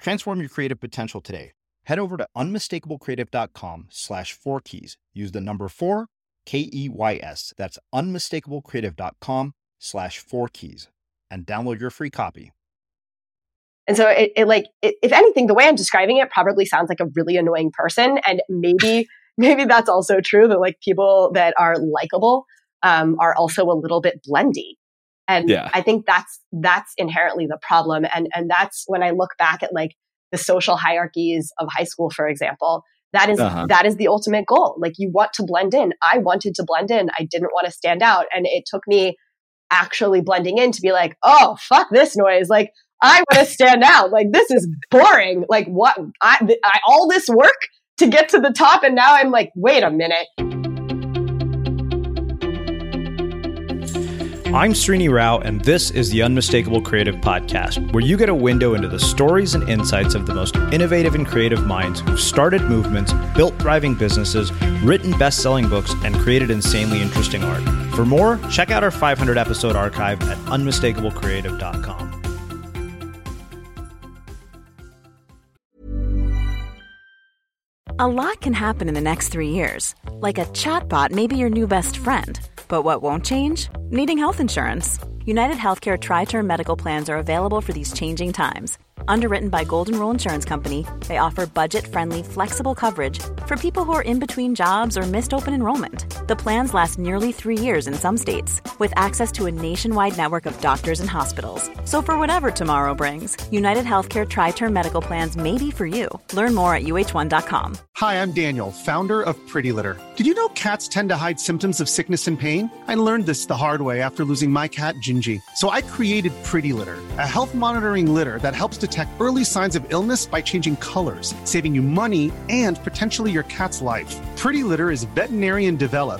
Transform your creative potential today. Head over to unmistakablecreative.com slash four keys. Use the number four, K E Y S. That's unmistakablecreative.com slash four keys and download your free copy. And so it, it like, it, if anything, the way I'm describing it probably sounds like a really annoying person. And maybe, maybe that's also true that like people that are likable um, are also a little bit blendy. And yeah. I think that's that's inherently the problem. And and that's when I look back at like the social hierarchies of high school, for example, that is, uh-huh. that is the ultimate goal. Like you want to blend in. I wanted to blend in. I didn't want to stand out. And it took me actually blending in to be like, oh, fuck this noise. Like I want to stand out. Like this is boring. Like what? I, I all this work to get to the top, and now I'm like, wait a minute. I'm Srini Rao, and this is the Unmistakable Creative Podcast, where you get a window into the stories and insights of the most innovative and creative minds who've started movements, built thriving businesses, written best selling books, and created insanely interesting art. For more, check out our 500 episode archive at unmistakablecreative.com. A lot can happen in the next three years. Like a chatbot may be your new best friend but what won't change? Needing health insurance. United Healthcare Tri Term Medical Plans are available for these changing times Underwritten by Golden Rule Insurance Company, they offer budget-friendly, flexible coverage for people who are in between jobs or missed open enrollment. The plans last nearly three years in some states, with access to a nationwide network of doctors and hospitals. So for whatever tomorrow brings, United Healthcare Tri-Term Medical Plans may be for you. Learn more at uh1.com. Hi, I'm Daniel, founder of Pretty Litter. Did you know cats tend to hide symptoms of sickness and pain? I learned this the hard way after losing my cat, Gingy. So I created Pretty Litter, a health monitoring litter that helps detect early signs of illness by changing colors, saving you money and potentially your cat's life. Pretty Litter is veterinarian developed,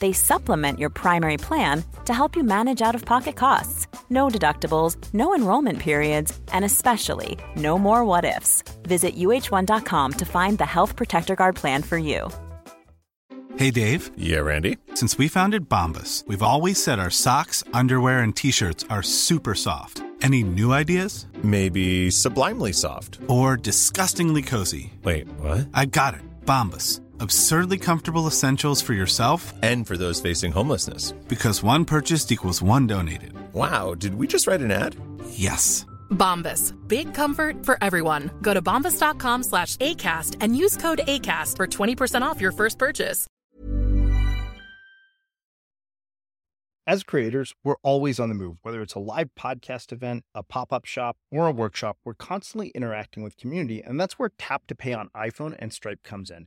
They supplement your primary plan to help you manage out of pocket costs. No deductibles, no enrollment periods, and especially no more what ifs. Visit uh1.com to find the Health Protector Guard plan for you. Hey Dave. Yeah, Randy. Since we founded Bombas, we've always said our socks, underwear, and t shirts are super soft. Any new ideas? Maybe sublimely soft. Or disgustingly cozy. Wait, what? I got it. Bombas. Absurdly comfortable essentials for yourself and for those facing homelessness. Because one purchased equals one donated. Wow, did we just write an ad? Yes. Bombas. Big comfort for everyone. Go to bombas.com slash ACAST and use code ACAST for 20% off your first purchase. As creators, we're always on the move. Whether it's a live podcast event, a pop up shop, or a workshop, we're constantly interacting with community, and that's where Tap to Pay on iPhone and Stripe comes in.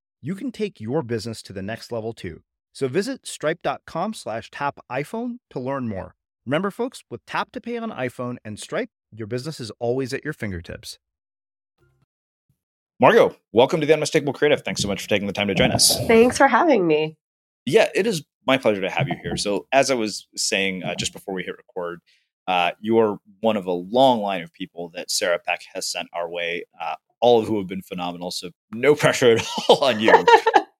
you can take your business to the next level too. So visit stripe.com slash tap iPhone to learn more. Remember, folks, with Tap to Pay on iPhone and Stripe, your business is always at your fingertips. Margo, welcome to the Unmistakable Creative. Thanks so much for taking the time to join us. Thanks for having me. Yeah, it is my pleasure to have you here. So, as I was saying uh, just before we hit record, uh, you are one of a long line of people that Sarah Peck has sent our way, uh, all of who have been phenomenal. So no pressure at all on you.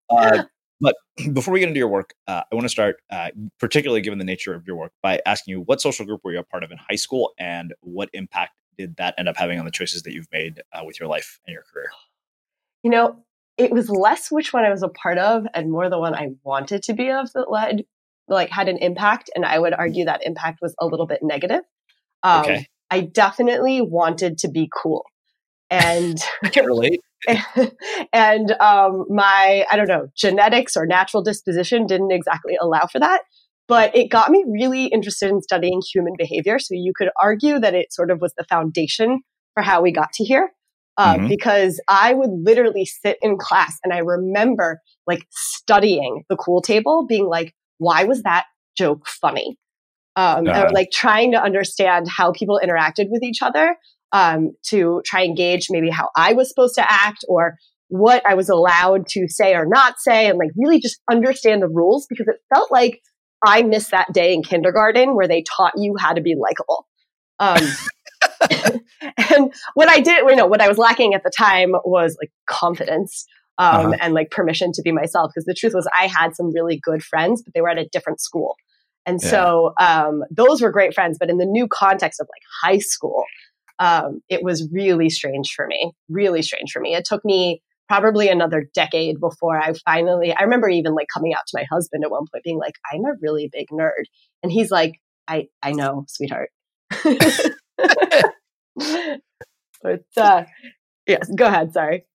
Uh, but before we get into your work, uh, I want to start, uh, particularly given the nature of your work, by asking you what social group were you a part of in high school, and what impact did that end up having on the choices that you've made with your life and your career? You know, it was less which one I was a part of, and more the one I wanted to be of that led like had an impact and i would argue that impact was a little bit negative um, okay. i definitely wanted to be cool and i can relate and um, my i don't know genetics or natural disposition didn't exactly allow for that but it got me really interested in studying human behavior so you could argue that it sort of was the foundation for how we got to here uh, mm-hmm. because I would literally sit in class and I remember like studying the cool table, being like, why was that joke funny? Um, uh, or like trying to understand how people interacted with each other um, to try and gauge maybe how I was supposed to act or what I was allowed to say or not say, and like really just understand the rules because it felt like I missed that day in kindergarten where they taught you how to be likable. Um, and what I did, you know, what I was lacking at the time was like confidence um, uh-huh. and like permission to be myself. Because the truth was, I had some really good friends, but they were at a different school. And yeah. so um, those were great friends. But in the new context of like high school, um, it was really strange for me, really strange for me. It took me probably another decade before I finally, I remember even like coming out to my husband at one point being like, I'm a really big nerd. And he's like, I, I know, sweetheart. but uh, yes, go ahead. Sorry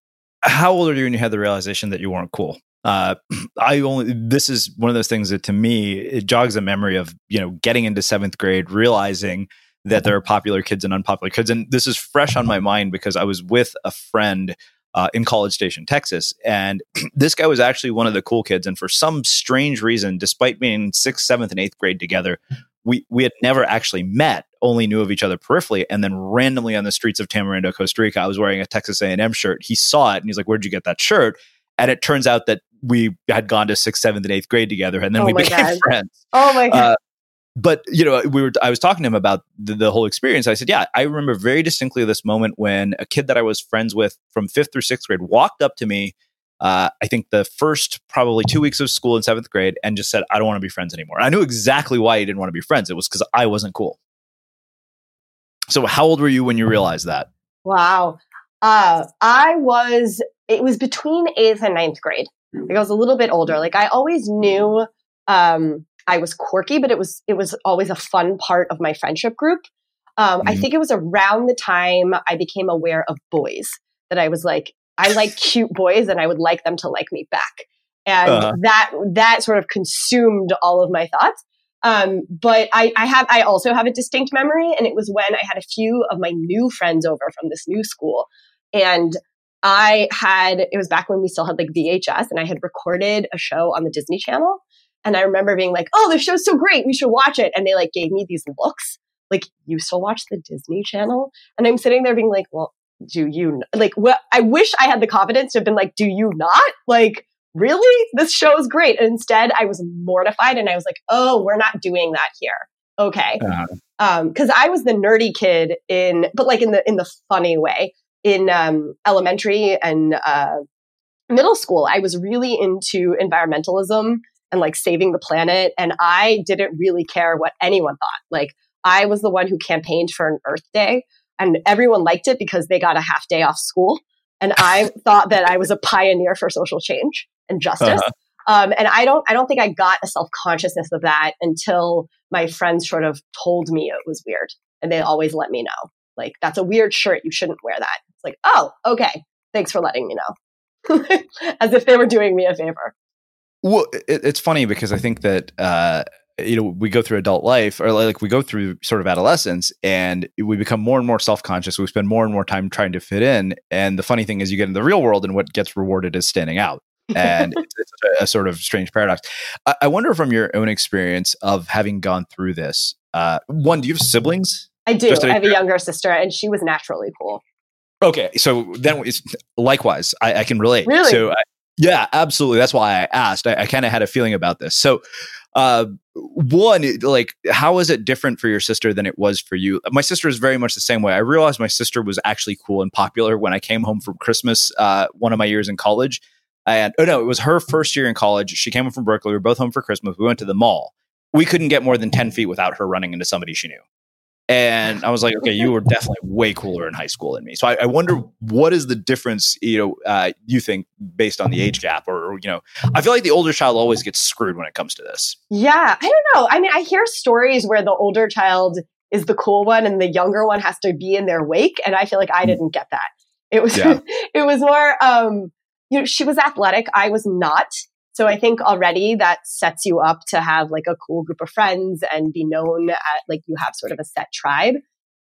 how old are you when you had the realization that you weren't cool? Uh, I only this is one of those things that to me it jogs a memory of you know getting into seventh grade, realizing that there are popular kids and unpopular kids, and this is fresh on my mind because I was with a friend uh, in College Station, Texas, and this guy was actually one of the cool kids, and for some strange reason, despite being sixth, seventh, and eighth grade together, we we had never actually met, only knew of each other peripherally. And then randomly on the streets of Tamarindo, Costa Rica, I was wearing a Texas A&M shirt. He saw it and he's like, "Where'd you get that shirt?" And it turns out that we had gone to sixth, seventh, and eighth grade together, and then oh we became God. friends. Oh my god! Uh, but you know, we were. I was talking to him about the, the, whole experience. I said, "Yeah, I remember very distinctly this moment when a kid that I was friends with from fifth through sixth grade walked up to me uh, I think the first probably two weeks of school in seventh grade and just said, I don't want to be friends anymore. I knew exactly why he didn't want to be friends. It was because I wasn't cool. So, how old were you when you realized that? Wow. Uh, I was, it was between eighth and ninth grade. Like I was a little bit older. Like I always knew um, I was quirky, but it was, it was always a fun part of my friendship group. Um, mm-hmm. I think it was around the time I became aware of boys that I was like, I like cute boys and I would like them to like me back. And uh-huh. that, that sort of consumed all of my thoughts. Um, but I, I have, I also have a distinct memory and it was when I had a few of my new friends over from this new school and I had, it was back when we still had like VHS and I had recorded a show on the Disney Channel. And I remember being like, oh, the show's so great. We should watch it. And they like gave me these looks like, you still watch the Disney Channel? And I'm sitting there being like, well, do you like what I wish I had the confidence to have been like, do you not? Like, really? This show is great. And instead I was mortified and I was like, oh, we're not doing that here. Okay. Uh-huh. Um, cause I was the nerdy kid in, but like in the, in the funny way in, um, elementary and, uh, middle school. I was really into environmentalism and like saving the planet. And I didn't really care what anyone thought. Like I was the one who campaigned for an Earth Day and everyone liked it because they got a half day off school. And I thought that I was a pioneer for social change and justice. Uh-huh. Um, and I don't, I don't think I got a self consciousness of that until my friends sort of told me it was weird, and they always let me know, like that's a weird shirt, you shouldn't wear that. It's like, oh, okay, thanks for letting me know, as if they were doing me a favor. Well, it, it's funny because I think that uh, you know we go through adult life or like we go through sort of adolescence and we become more and more self-conscious. We spend more and more time trying to fit in. And the funny thing is you get in the real world and what gets rewarded is standing out. And it's, it's a, a, sort of strange paradox. I, I, wonder from your own experience of having gone through this uh, one do you have siblings? I do. I have a younger sister and she was naturally cool. Okay. So then likewise i, I can relate. Really? so I, yeah, absolutely. That's why I asked. I, I kind of had a feeling about this. So, uh, one, like, how is it different for your sister than it was for you? My sister is very much the same way. I realized my sister was actually cool and popular when I came home from Christmas, uh, one of my years in college. And oh no, it was her first year in college. She came home from Berkeley. We were both home for Christmas. We went to the mall. We couldn't get more than 10 feet without her running into somebody she knew. And I was like, okay, you were definitely way cooler in high school than me. So I, I wonder what is the difference, you know, uh, you think based on the age gap or, or, you know, I feel like the older child always gets screwed when it comes to this. Yeah. I don't know. I mean, I hear stories where the older child is the cool one and the younger one has to be in their wake. And I feel like I hmm. didn't get that. It was, yeah. it was more, um, you know, she was athletic. I was not. So I think already that sets you up to have like a cool group of friends and be known at like you have sort of a set tribe.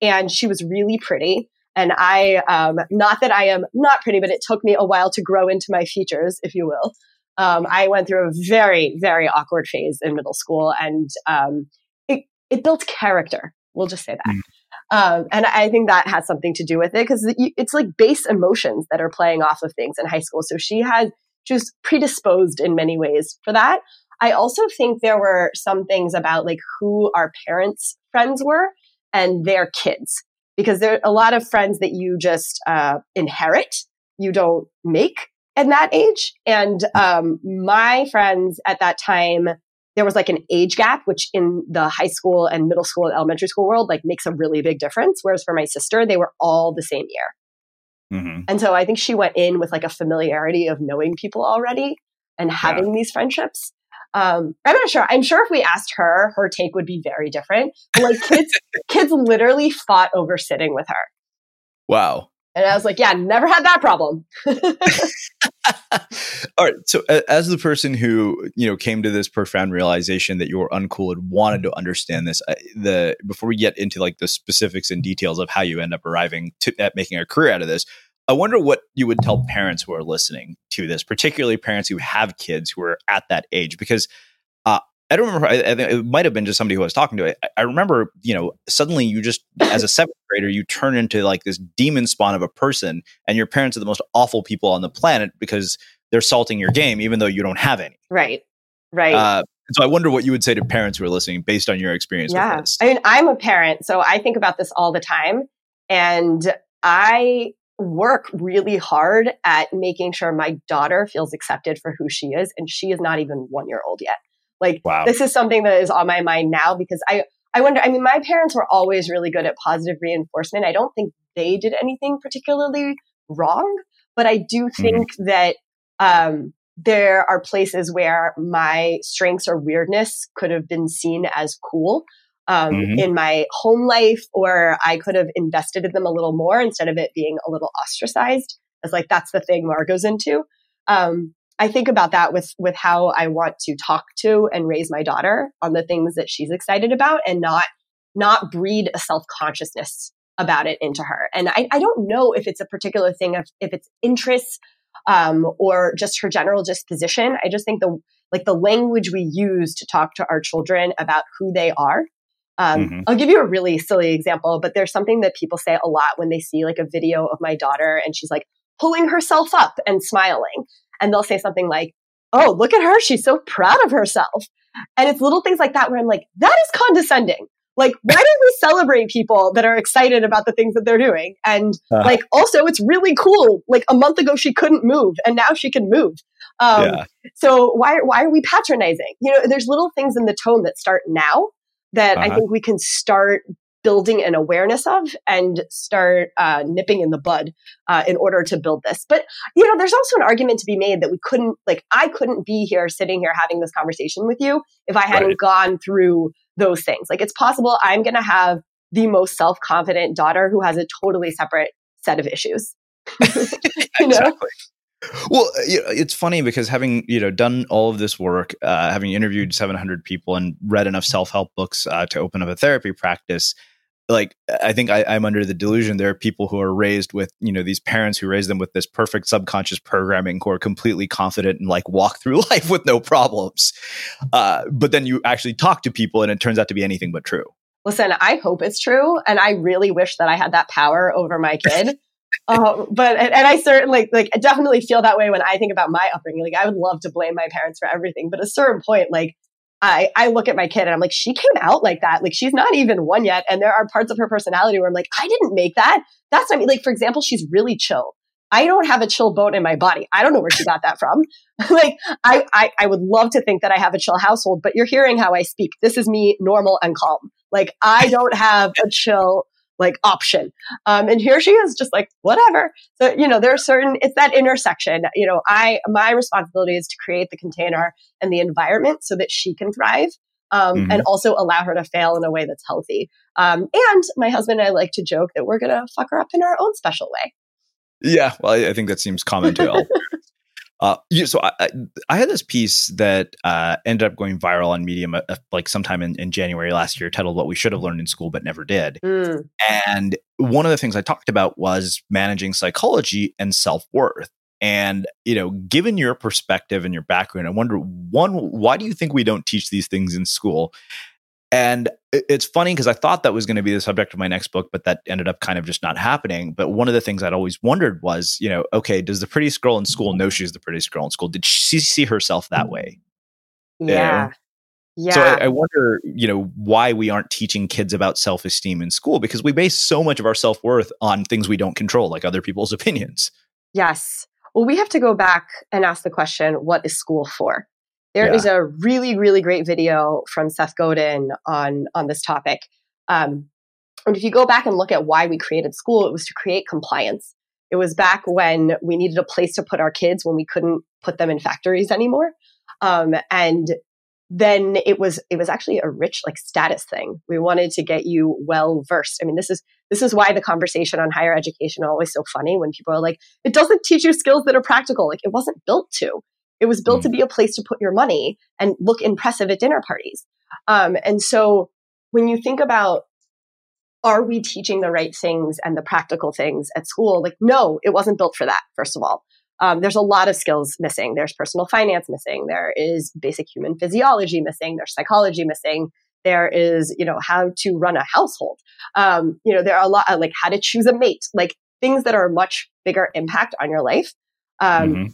And she was really pretty. And I, um, not that I am not pretty, but it took me a while to grow into my features, if you will. Um, I went through a very, very awkward phase in middle school and um, it, it built character. We'll just say that. Mm. Um, and I think that has something to do with it because it's like base emotions that are playing off of things in high school. So she had was predisposed in many ways for that. I also think there were some things about like who our parents' friends were and their kids, because there are a lot of friends that you just uh, inherit, you don't make at that age. And um, my friends at that time, there was like an age gap, which in the high school and middle school and elementary school world, like makes a really big difference. Whereas for my sister, they were all the same year. Mm-hmm. And so I think she went in with like a familiarity of knowing people already and having yeah. these friendships. Um, I'm not sure. I'm sure if we asked her, her take would be very different. But like kids, kids literally fought over sitting with her. Wow. And I was like, yeah, never had that problem. All right. So, as the person who you know came to this profound realization that you were uncool and wanted to understand this, the before we get into like the specifics and details of how you end up arriving to, at making a career out of this, I wonder what you would tell parents who are listening to this, particularly parents who have kids who are at that age, because uh, I don't remember. I, I it might have been just somebody who I was talking to. I, I, remember, you know, suddenly you just, as a seventh grader, you turn into like this demon spawn of a person, and your parents are the most awful people on the planet because they're salting your game, even though you don't have any. Right. Right. Uh, so I wonder what you would say to parents who are listening based on your experience yeah. with this. I mean, I'm a parent, so I think about this all the time. And I work really hard at making sure my daughter feels accepted for who she is. And she is not even one year old yet. Like, wow. this is something that is on my mind now because I, I wonder, I mean, my parents were always really good at positive reinforcement. I don't think they did anything particularly wrong, but I do mm-hmm. think mm-hmm. that, um, there are places where my strengths or weirdness could have been seen as cool um, mm-hmm. in my home life, or I could have invested in them a little more instead of it being a little ostracized. As like that's the thing Margo's into. Um, I think about that with with how I want to talk to and raise my daughter on the things that she's excited about, and not not breed a self consciousness about it into her. And I, I don't know if it's a particular thing of if it's interests um, or just her general disposition. I just think the like the language we use to talk to our children about who they are um, mm-hmm. I'll give you a really silly example, but there's something that people say a lot when they see like a video of my daughter and she's like pulling herself up and smiling. And they'll say something like, Oh, look at her. She's so proud of herself. And it's little things like that where I'm like, that is condescending. Like, why don't we celebrate people that are excited about the things that they're doing? And uh like, also, it's really cool. Like a month ago, she couldn't move and now she can move. Um, yeah. So why, why are we patronizing? You know, there's little things in the tone that start now that uh-huh. I think we can start building an awareness of and start uh, nipping in the bud uh, in order to build this. But you know, there's also an argument to be made that we couldn't, like, I couldn't be here sitting here having this conversation with you if I hadn't right. gone through those things. Like, it's possible I'm going to have the most self confident daughter who has a totally separate set of issues. you know? Exactly. Well, it's funny because having you know done all of this work, uh, having interviewed 700 people and read enough self help books uh, to open up a therapy practice, like I think I, am under the delusion there are people who are raised with you know these parents who raise them with this perfect subconscious programming who are completely confident and like walk through life with no problems. Uh, but then you actually talk to people and it turns out to be anything but true. Listen, I hope it's true, and I really wish that I had that power over my kid. uh, but and, and, I certainly like I definitely feel that way when I think about my upbringing. Like I would love to blame my parents for everything, but at a certain point, like I I look at my kid and I'm like, she came out like that. Like she's not even one yet, and there are parts of her personality where I'm like, I didn't make that. That's not me. Like for example, she's really chill. I don't have a chill bone in my body. I don't know where she got that from. like I, I I would love to think that I have a chill household, but you're hearing how I speak. This is me normal and calm. Like I don't have a chill like option. Um, and here she is just like, whatever. So, you know, there are certain, it's that intersection. You know, I, my responsibility is to create the container and the environment so that she can thrive. Um, mm-hmm. and also allow her to fail in a way that's healthy. Um, and my husband and I like to joke that we're going to fuck her up in our own special way. Yeah, well, I, I think that seems common to all Uh, so I, I, had this piece that uh, ended up going viral on Medium, uh, like sometime in, in, January last year, titled "What We Should Have Learned in School but Never Did." Mm. And one of the things I talked about was managing psychology and self worth. And you know, given your perspective and your background, I wonder one, why do you think we don't teach these things in school? And it's funny because I thought that was going to be the subject of my next book, but that ended up kind of just not happening. But one of the things I'd always wondered was, you know, okay, does the prettiest girl in school know she's the prettiest girl in school? Did she see herself that way? Yeah. Yeah. So I, I, wonder, you know, why we aren't teaching kids about self esteem in school because we base so much of our self worth on things we don't control, like other people's opinions. Yes. Well, we have to go back and ask the question what is school for? There yeah. is a really, really great video from Seth Godin on, on this topic. Um, and if you go back and look at why we created school, it was to create compliance. It was back when we needed a place to put our kids when we couldn't put them in factories anymore. Um, and then it was it was actually a rich like status thing. We wanted to get you well versed. I mean, this is this is why the conversation on higher education is always so funny when people are like, it doesn't teach you skills that are practical. Like it wasn't built to. It was built mm. to be a place to put your money and look impressive at dinner parties. Um, and so when you think about are we teaching the right things and the practical things at school? Like, no, it wasn't built for that, first of all. Um, there's a lot of skills missing. There's personal finance missing. There is basic human physiology missing. There's psychology missing. There is, you know, how to run a household. Um, you know, there are a lot, like how to choose a mate, like things that are much bigger impact on your life. Um, mm-hmm.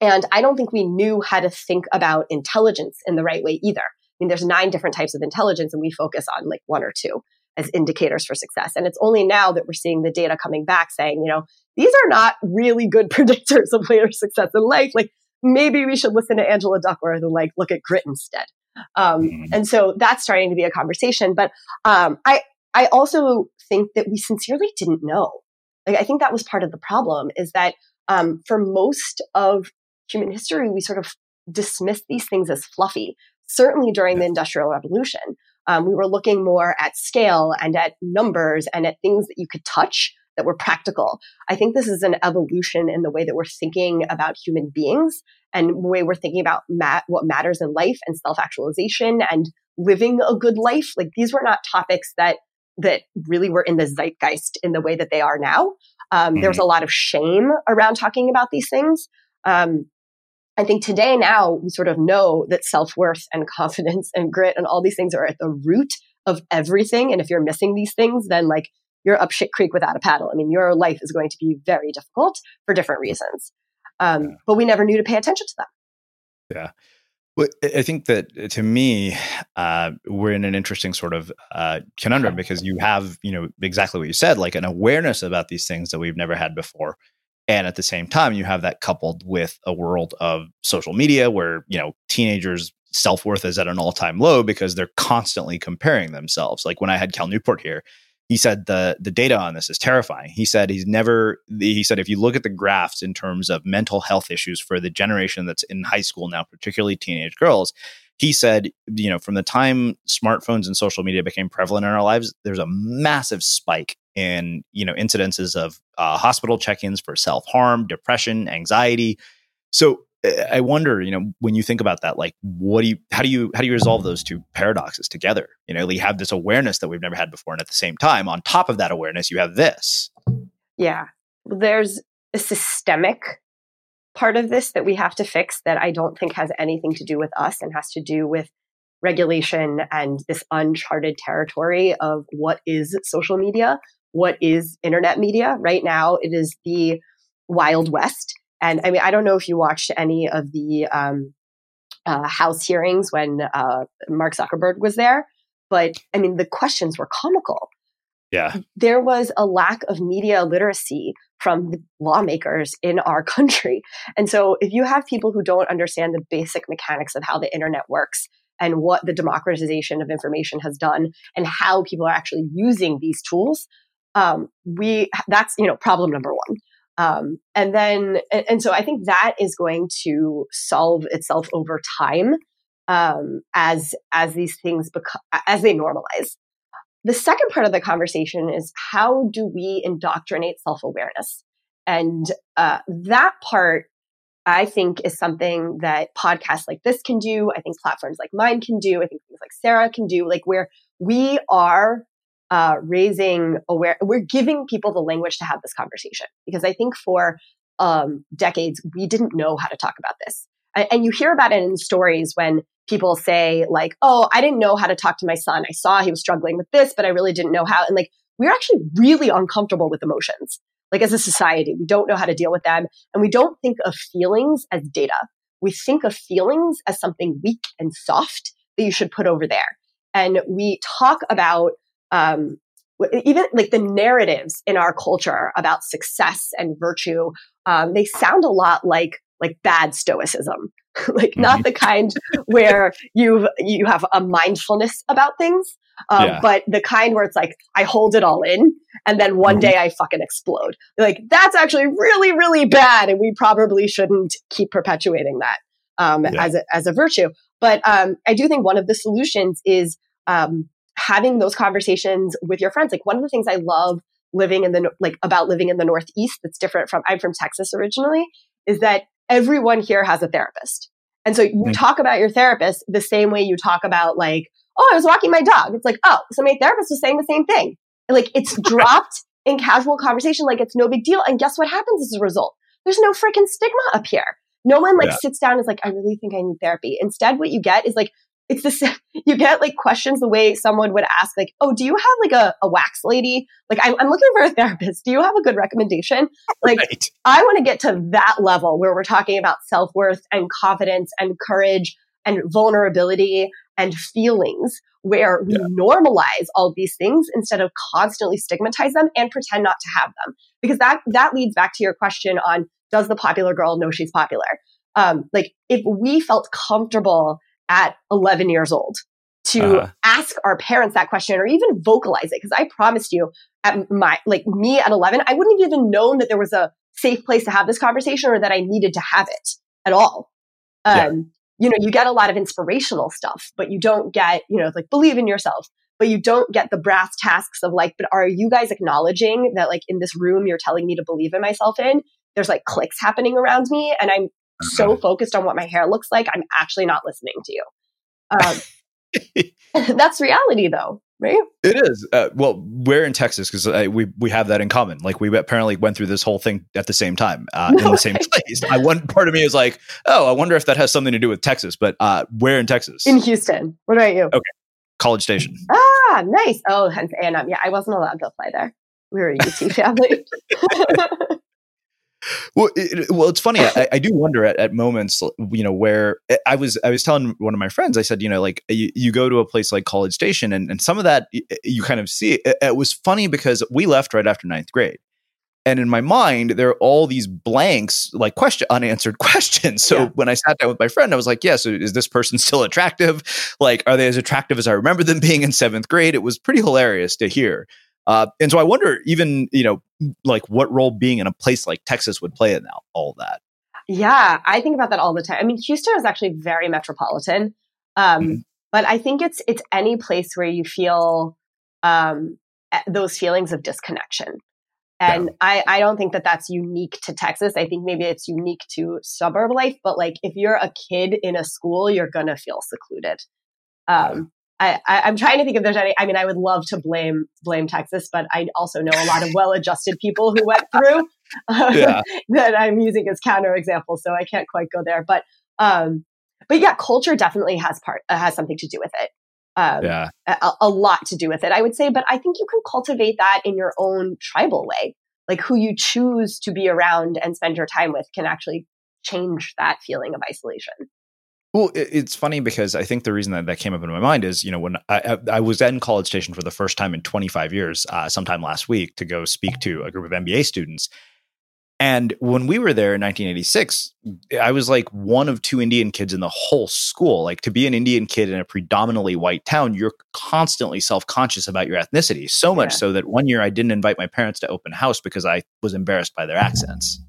And I don't think we knew how to think about intelligence in the right way either. I mean, there's nine different types of intelligence and we focus on like one or two as indicators for success. And it's only now that we're seeing the data coming back saying, you know, these are not really good predictors of later success in life. Like maybe we should listen to Angela Duckworth and like look at grit instead. Um, mm-hmm. and so that's starting to be a conversation. But um, I, I also think that we sincerely didn't know. Like I think that was part of the problem is that um, for most of human history, we sort of dismiss these things as fluffy. Certainly during the Industrial Revolution, um, we were looking more at scale and at numbers and at things that you could touch that were practical. I think this is an evolution in the way that we're thinking about human beings and the way we're thinking about mat- what matters in life and self actualization and living a good life. Like these were not topics that that really were in the zeitgeist in the way that they are now. Um, mm-hmm. There was a lot of shame around talking about these things. Um, I think today now we sort of know that self worth and confidence and grit and all these things are at the root of everything. And if you're missing these things, then like you're up shit creek without a paddle. I mean, your life is going to be very difficult for different reasons. Um, yeah. But we never knew to pay attention to them. Yeah. Well, I think that to me, uh, we're in an interesting sort of uh, conundrum because you have, you know, exactly what you said, like an awareness about these things that we've never had before and at the same time you have that coupled with a world of social media where you know teenagers self-worth is at an all-time low because they're constantly comparing themselves like when i had cal newport here he said the the data on this is terrifying. He said he's never he said if you look at the graphs in terms of mental health issues for the generation that's in high school now, particularly teenage girls, he said, you know, from the time smartphones and social media became prevalent in our lives, there's a massive spike in, you know, incidences of uh, hospital check-ins for self-harm, depression, anxiety. So I wonder, you know, when you think about that, like, what do you, how do you, how do you resolve those two paradoxes together? You know, you have this awareness that we've never had before, and at the same time, on top of that awareness, you have this. Yeah, there's a systemic part of this that we have to fix that I don't think has anything to do with us and has to do with regulation and this uncharted territory of what is social media, what is internet media. Right now, it is the Wild West and I mean, I don't know if you watched any of the um, uh, House hearings when uh, Mark Zuckerberg was there, but I mean, the questions were comical. Yeah. There was a lack of media literacy from the lawmakers in our country. And so if you have people who don't understand the basic mechanics of how the internet works and what the democratization of information has done and how people are actually using these tools, um, we that's you know problem number one. Um, and then, and, and, so I think that is going to solve itself over time um, as as these things become as they normalize. The second part of the conversation is how do we indoctrinate self awareness, and uh, that part I think is something that podcasts like this can do. I think platforms like mine can do. I think things like Sarah can do. Like where we are uh, raising aware, we're giving people the language to have this conversation because I think for um, decades we didn't know how to talk about this, and, and you hear about it in stories when people say like, "Oh, I didn't know how to talk to my son. I saw he was struggling with this, but I really didn't know how." And like, we're actually really uncomfortable with emotions. Like as a society, we don't know how to deal with them, and we don't think of feelings as data. We think of feelings as something weak and soft that you should put over there. And we talk about um, even like the narratives in our culture about success and virtue, um, they sound a lot like like bad stoicism, like mm-hmm. not the kind where you you have a mindfulness about things, um, yeah. but the kind where it's like I hold it all in, and then one mm-hmm. day I fucking explode. Like that's actually really really bad, and we probably shouldn't keep perpetuating that um, yeah. as a as a virtue. But um, I do think one of the solutions is um, having those conversations with your friends. Like one of the things I love living in the like about living in the Northeast that's different from I'm from Texas originally is that everyone here has a therapist. And so you mm-hmm. talk about your therapist the same way you talk about like, oh, I was walking my dog. It's like, oh, so my therapist was saying the same thing. like it's dropped in casual conversation like it's no big deal. And guess what happens as a result? There's no freaking stigma up here. No one like yeah. sits down and is like, I really think I need therapy. Instead, what you get is like, it's the same. You get like questions the way someone would ask, like, "Oh, do you have like a, a wax lady? Like, I'm, I'm looking for a therapist. Do you have a good recommendation?" Like, right. I want to get to that level where we're talking about self worth and confidence and courage and vulnerability and feelings, where we yeah. normalize all these things instead of constantly stigmatize them and pretend not to have them. Because that that leads back to your question on does the popular girl know she's popular? Um, like, if we felt comfortable at 11 years old to uh-huh. ask our parents that question or even vocalize it. Cause I promised you at my, like me at 11, I wouldn't have even known that there was a safe place to have this conversation or that I needed to have it at all. Um, yeah. you know, you get a lot of inspirational stuff, but you don't get, you know, like believe in yourself, but you don't get the brass tasks of like, but are you guys acknowledging that like in this room you're telling me to believe in myself in? There's like clicks happening around me and I'm so focused on what my hair looks like, I'm actually not listening to you. Um, that's reality, though, right? It is. Uh, well, we're in Texas because uh, we we have that in common. Like we apparently went through this whole thing at the same time uh, no in the same place. I one part of me is like, oh, I wonder if that has something to do with Texas. But uh, where in Texas? In Houston. What about you? Okay, College Station. Ah, nice. Oh, hence A and M. Yeah, I wasn't allowed to apply there. We were a UT family. Well, it, well, it's funny. I, I do wonder at, at, moments, you know, where I was, I was telling one of my friends, I said, you know, like you, you go to a place like College Station, and, and some of that you kind of see. It, it was funny because we left right after ninth grade, and in my mind there are all these blanks like question unanswered questions so yeah. when i sat down with my friend i was like yeah so is this person still attractive like are they as attractive as i remember them being in seventh grade it was pretty hilarious to hear Uh, and so I wonder, even you know, like what role being in a place like Texas would play in all, all that. Yeah, I think about that all the time. I mean, Houston is actually very metropolitan, um, mm-hmm. but I think it's it's any place where you feel um, those feelings of disconnection. And yeah. I, I don't think that that's unique to Texas. I think maybe it's unique to suburb life, but like if you're a kid in a school, you're going to feel secluded. Um, I, am trying to think if there's any. I mean, I would love to blame blame Texas, but I also know a lot of well-adjusted people who went through uh, yeah. that I'm using as counter examples, so I can't quite go there. But um, but yeah, culture definitely has part uh, has something to do with it. Um, yeah, a, a lot to do with it, I would say. But I think you can cultivate that in your own tribal way, like who you choose to be around and spend your time with can actually change that feeling of isolation. Well, it's funny because I think the reason that that came up in my mind is, you know, when I, I was in College Station for the first time in 25 years, uh, sometime last week, to go speak to a group of MBA students. And when we were there in 1986, I was like one of two Indian kids in the whole school. Like to be an Indian kid in a predominantly white town, you're constantly self conscious about your ethnicity. So much yeah. so that one year I didn't invite my parents to open house because I was embarrassed by their accents.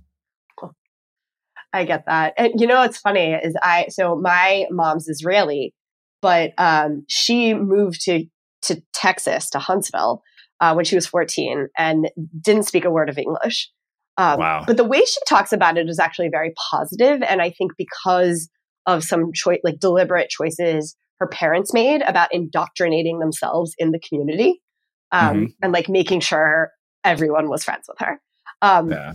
I get that. And you know what's funny is I so my mom's Israeli, but um, she moved to to Texas to Huntsville uh, when she was 14 and didn't speak a word of English. Um, wow. But the way she talks about it is actually very positive, and I think because of some choice, like deliberate choices her parents made about indoctrinating themselves in the community, um, mm-hmm. and like making sure everyone was friends with her. Um, yeah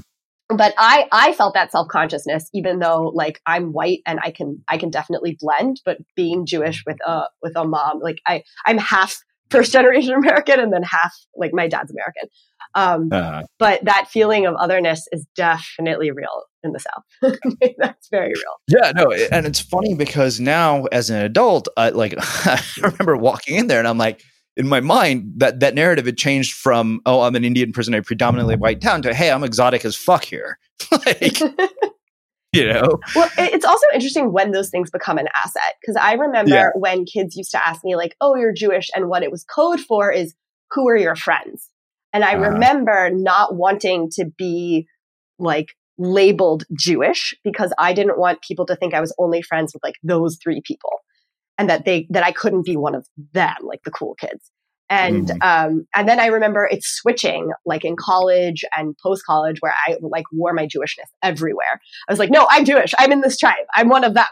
but I I felt that self consciousness, even though like I'm white and I can I can definitely blend, but being Jewish with a with a mom, like I I'm half first generation American and then half like my dad's American. Um, uh-huh. But that feeling of otherness is definitely real in the South. That's very real. Yeah, no, and it's funny because now as an adult, I, like I remember walking in there and I'm like, in my mind that that narrative had changed from oh I'm an Indian person in a predominantly white town to hey I'm exotic as fuck here. Like you know? Well it's also interesting when those things become an asset because I remember yeah. when kids used to ask me like oh you're Jewish and what it was code for is who are your friends? And I uh remember not wanting to be like labeled Jewish because I didn't want people to think I was only friends with like those three people and that they that I couldn't be one of them, like the cool kids. And mm. um, and then I remember it's switching, like in college and post college, where I like wore my Jewishness everywhere. I was like, no, I'm Jewish. I'm in this tribe. I'm one of them.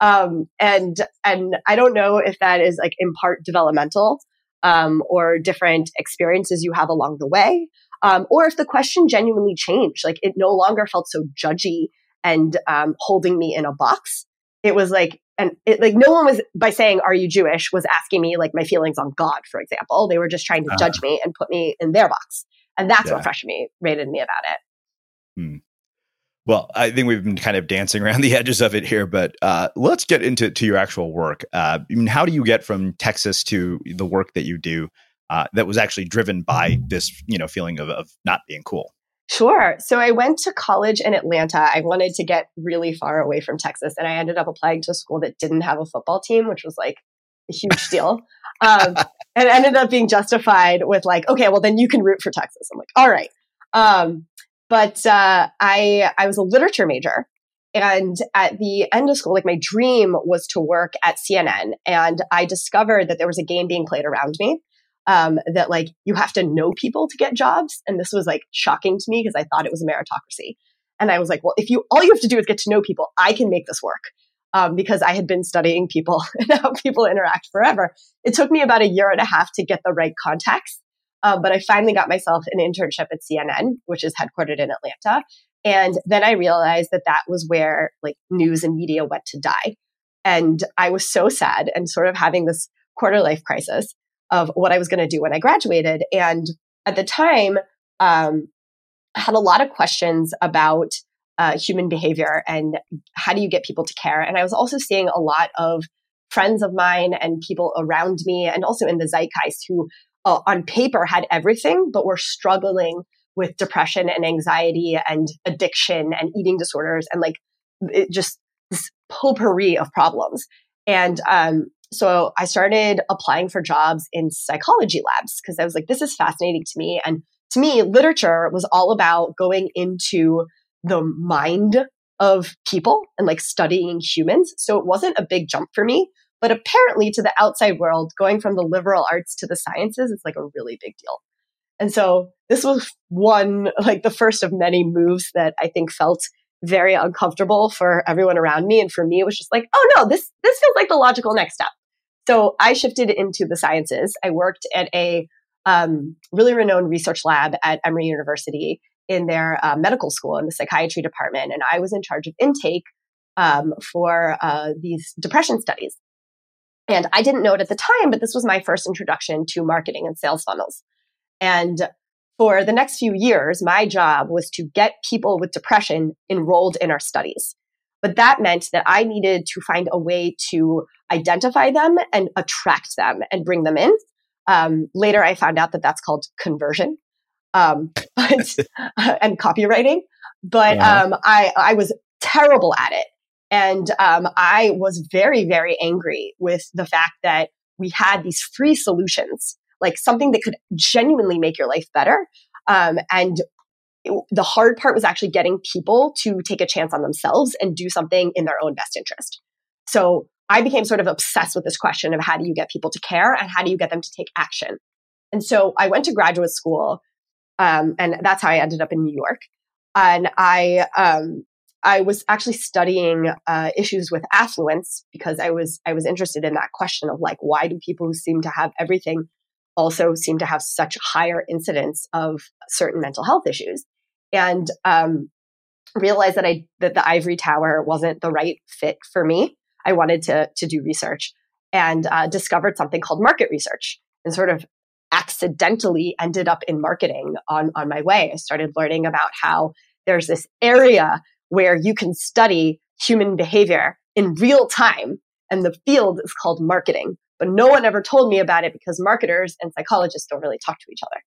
Um, and and I don't know if that is like in part developmental um, or different experiences you have along the way, um, or if the question genuinely changed. Like it no longer felt so judgy and um, holding me in a box. It was like and it, like no one was by saying are you jewish? was asking me like my feelings on god for example. They were just trying to uh, judge me and put me in their box. And that's yeah. what frustrated me rated me about it. Hmm. well i think we've been kind of dancing around the edges of it here but uh, let's get into to your actual work. Uh, I mean, how do you get from texas to the work that you do uh, that was actually driven by this you know feeling of, of not being cool Sure. So I went to college in Atlanta. I wanted to get really far away from Texas, and I ended up applying to a school that didn't have a football team, which was like a huge deal. Um, and ended up being justified with like, okay, well then you can root for Texas. I'm like, all right. Um, but uh, I I was a literature major, and at the end of school, like my dream was to work at CNN, and I discovered that there was a game being played around me um, that like you have to know people to get jobs. And this was like shocking to me because I thought it was a meritocracy. And I was like, well, if you all you have to do is get to know people, I can make this work. Um, because I had been studying people and how people interact forever. It took me about a year and a half to get the right contacts. Uh, but I finally got myself an internship at CNN, which is headquartered in Atlanta. And then I realized that that was where like news and media went to die. And I was so sad and sort of having this quarter life crisis of what I was going to do when I graduated. And at the time, um, I had a lot of questions about uh, human behavior and how do you get people to care. And I was also seeing a lot of friends of mine and people around me, and also in the zeitgeist, who uh, on paper had everything, but were struggling with depression and anxiety and addiction and eating disorders and like it just this potpourri of problems. And um, So I started applying for jobs in psychology labs because I was like, this is fascinating to me. And to me, literature was all about going into the mind of people and like studying humans. So it wasn't a big jump for me. But apparently, to the outside world, going from the liberal arts to the sciences is like a really big deal. And so this was one, like the first of many moves that I think felt very uncomfortable for everyone around me. And for me, it was just like, oh no, this, this feels like the logical next step. So I shifted into the sciences. I worked at a um, really renowned research lab at Emory University in their uh, medical school in the psychiatry department. And I was in charge of intake um, for uh, these depression studies. And I didn't know it at the time, but this was my first introduction to marketing and sales funnels. And for the next few years, my job was to get people with depression enrolled in our studies. But that meant that I needed to find a way to identify them and attract them and bring them in. Um, later, I found out that that's called conversion um, but, and copywriting. But um, I, I was terrible at it. And um, I was very, very angry with the fact that we had these free solutions, like something that could genuinely make your life better. Um, and the hard part was actually getting people to take a chance on themselves and do something in their own best interest. So I became sort of obsessed with this question of how do you get people to care and how do you get them to take action? And so I went to graduate school, um, and that's how I ended up in New York. And I, um, I was actually studying uh, issues with affluence because I was I was interested in that question of like why do people who seem to have everything also seem to have such higher incidence of certain mental health issues and um, realized that I that the ivory tower wasn't the right fit for me. I wanted to to do research and uh, discovered something called market research and sort of accidentally ended up in marketing on on my way. I started learning about how there's this area where you can study human behavior in real time and the field is called marketing. But no one ever told me about it because marketers and psychologists don't really talk to each other.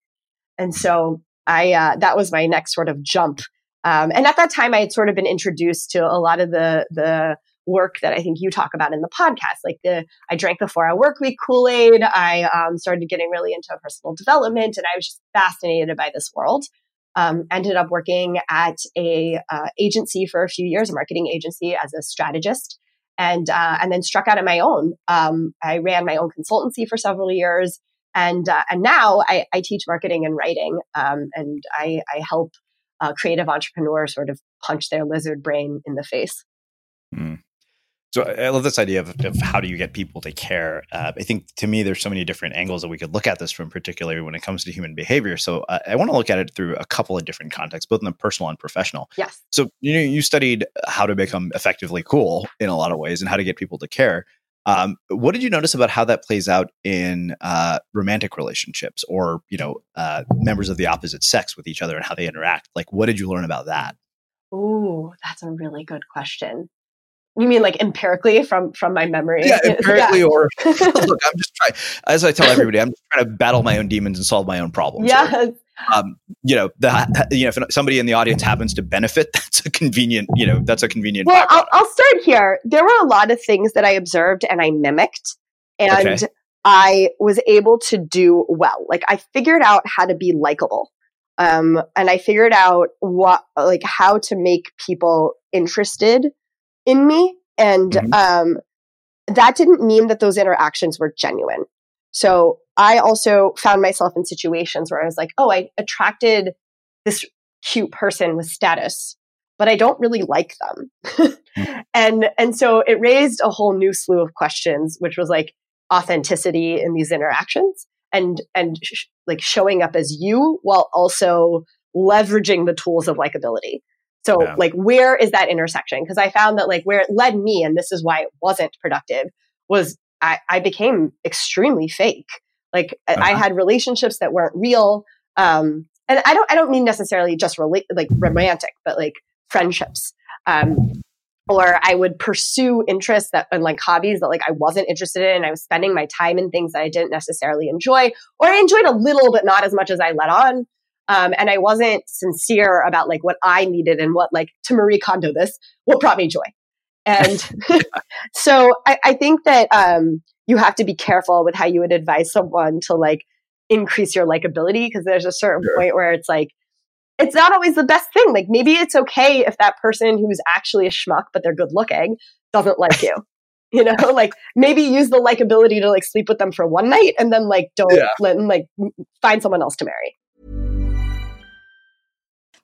And so I uh, that was my next sort of jump. Um, and at that time, I had sort of been introduced to a lot of the the work that I think you talk about in the podcast. Like the I drank the four hour work week Kool Aid. I um, started getting really into personal development, and I was just fascinated by this world. Um, ended up working at a uh, agency for a few years, a marketing agency as a strategist, and uh, and then struck out on my own. Um, I ran my own consultancy for several years, and uh, and now I, I, teach marketing and writing, um, and I, I help uh, creative entrepreneurs sort of punch their lizard brain in the face. Mm. So I love this idea of, of, how do you get people to care. Uh, I think to me, there's so many different angles that we could look at this from, particularly when it comes to human behavior. So uh, I want to look at it through a couple of different contexts, both in the personal and professional. Yes. So you know, you studied how to become effectively cool in a lot of ways and how to get people to care. Um, what did you notice about how that plays out in uh, romantic relationships, or you know, uh, members of the opposite sex with each other and how they interact? Like, what did you learn about that? Oh, that's a really good question. You mean like empirically from from my memory? Yeah, empirically, yeah. or look, I'm just trying. As I tell everybody, I'm just trying to battle my own demons and solve my own problems. Yeah. Um, you know, the you know, if somebody in the audience happens to benefit, that's a convenient. You know, that's a convenient. Well, I'll, I'll, start here. There were a lot of things that I observed and I mimicked, and okay. I was able to do well. Like I figured out how to be likable. Um, and I figured out what, like, how to make people interested in me. And mm-hmm. um, that didn't mean that those interactions were genuine. So I also found myself in situations where I was like, oh, I attracted this cute person with status, but I don't really like them. mm-hmm. And and so it raised a whole new slew of questions, which was like authenticity in these interactions and and sh- like showing up as you while also leveraging the tools of likability. So yeah. like where is that intersection? Because I found that like where it led me, and this is why it wasn't productive, was I, I became extremely fake. Like uh-huh. I had relationships that weren't real. Um, and I don't I don't mean necessarily just relate like romantic, but like friendships. Um, or I would pursue interests that and like hobbies that like I wasn't interested in. I was spending my time in things that I didn't necessarily enjoy, or I enjoyed a little, but not as much as I let on. Um, and I wasn't sincere about like what I needed and what like to Marie Kondo this, what brought me joy. And so I, I, think that um, you have to be careful with how you would advise someone to like increase your likability because there's a certain sure. point where it's like, it's not always the best thing. Like maybe it's okay if that person who's actually a schmuck, but they're good looking, doesn't like you. you know, like maybe use the likability to like sleep with them for one night and then like don't yeah. let like find someone else to marry.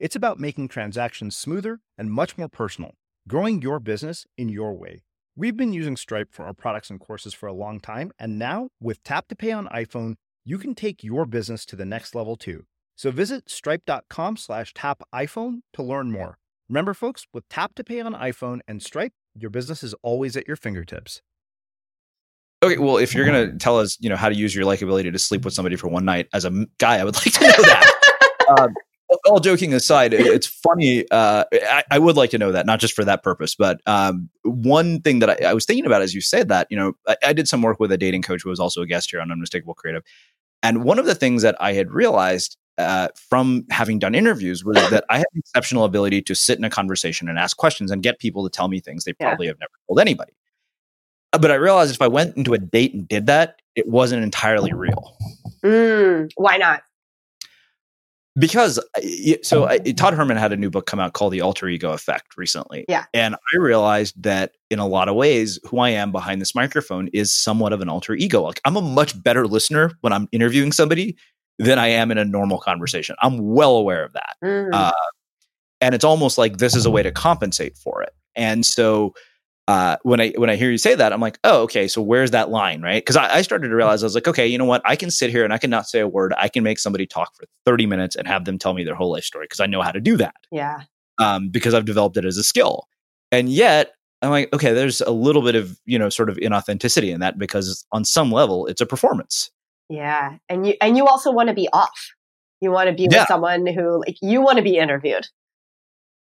It's about making transactions smoother and much more personal, growing your business in your way. We've been using Stripe for our products and courses for a long time, and now with Tap to Pay on iPhone, you can take your business to the next level too. So visit stripe.com slash tap iPhone to learn more. Remember, folks, with Tap to Pay on iPhone and Stripe, your business is always at your fingertips. Okay, well, if you're going to tell us, you know, how to use your likability to sleep with somebody for one night, as a guy, I would like to know that. um, all joking aside, it's funny. Uh, I, I, would like to know that, not just for that purpose, but um, one thing that I, I, was thinking about as you said that, you know, I, I, did some work with a dating coach who was also a guest here on Unmistakable Creative, and one of the things that I had realized uh, from having done interviews was that I have exceptional ability to sit in a conversation and ask questions and get people to tell me things they probably yeah. have never told anybody. Uh, but I realized if I went into a date and did that, it wasn't entirely real. Mm, why not? Because uh, so I, Todd Herman had a new book come out called The Alter Ego Effect recently. Yeah. And I realized that in a lot of ways, who I am behind this microphone is somewhat of an alter ego. Like I'm a much better listener when I'm interviewing somebody than I am in a normal conversation. I'm well aware of that. Mm. Uh, and it's almost like this is a way to compensate for it. And so uh, when I when I hear you say that, I'm like, oh, okay. So where's that line, right? Because I, I, started to realize I was like, okay, you know what? I can sit here and I can not say a word. I can make somebody talk for 30 minutes and have them tell me their whole life story because I know how to do that. Yeah. Um, because I've developed it as a skill, and yet I'm like, okay, there's a little bit of you know sort of inauthenticity in that because on some level it's a performance. Yeah, and you and you also want to be off. You want to be yeah. with someone who like you want to be interviewed.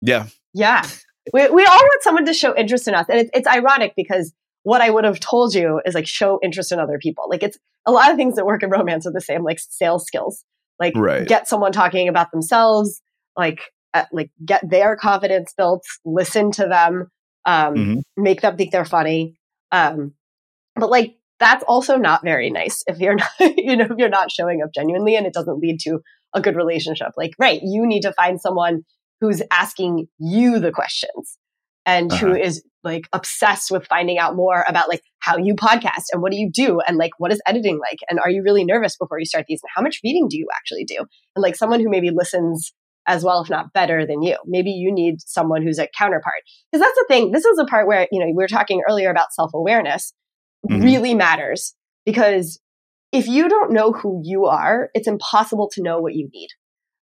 Yeah. Yeah. We, we all want someone to show interest in us. And it's, it's ironic because what I would have told you is like show interest in other people. Like it's a lot of things that work in romance are the same, like sales skills. Like right. get someone talking about themselves, like uh, like get their confidence built, listen to them, um, mm-hmm. make them think they're funny. Um, but like that's also not very nice if you're not, you know, if you're not showing up genuinely and it doesn't lead to a good relationship. Like, right, you need to find someone who's asking you the questions and uh-huh. who is like obsessed with finding out more about like how you podcast and what do you do and like what is editing like and are you really nervous before you start these and how much reading do you actually do? And like someone who maybe listens as well if not better than you. Maybe you need someone who's a counterpart. Because that's the thing. This is a part where you know we were talking earlier about self-awareness mm-hmm. really matters because if you don't know who you are it's impossible to know what you need.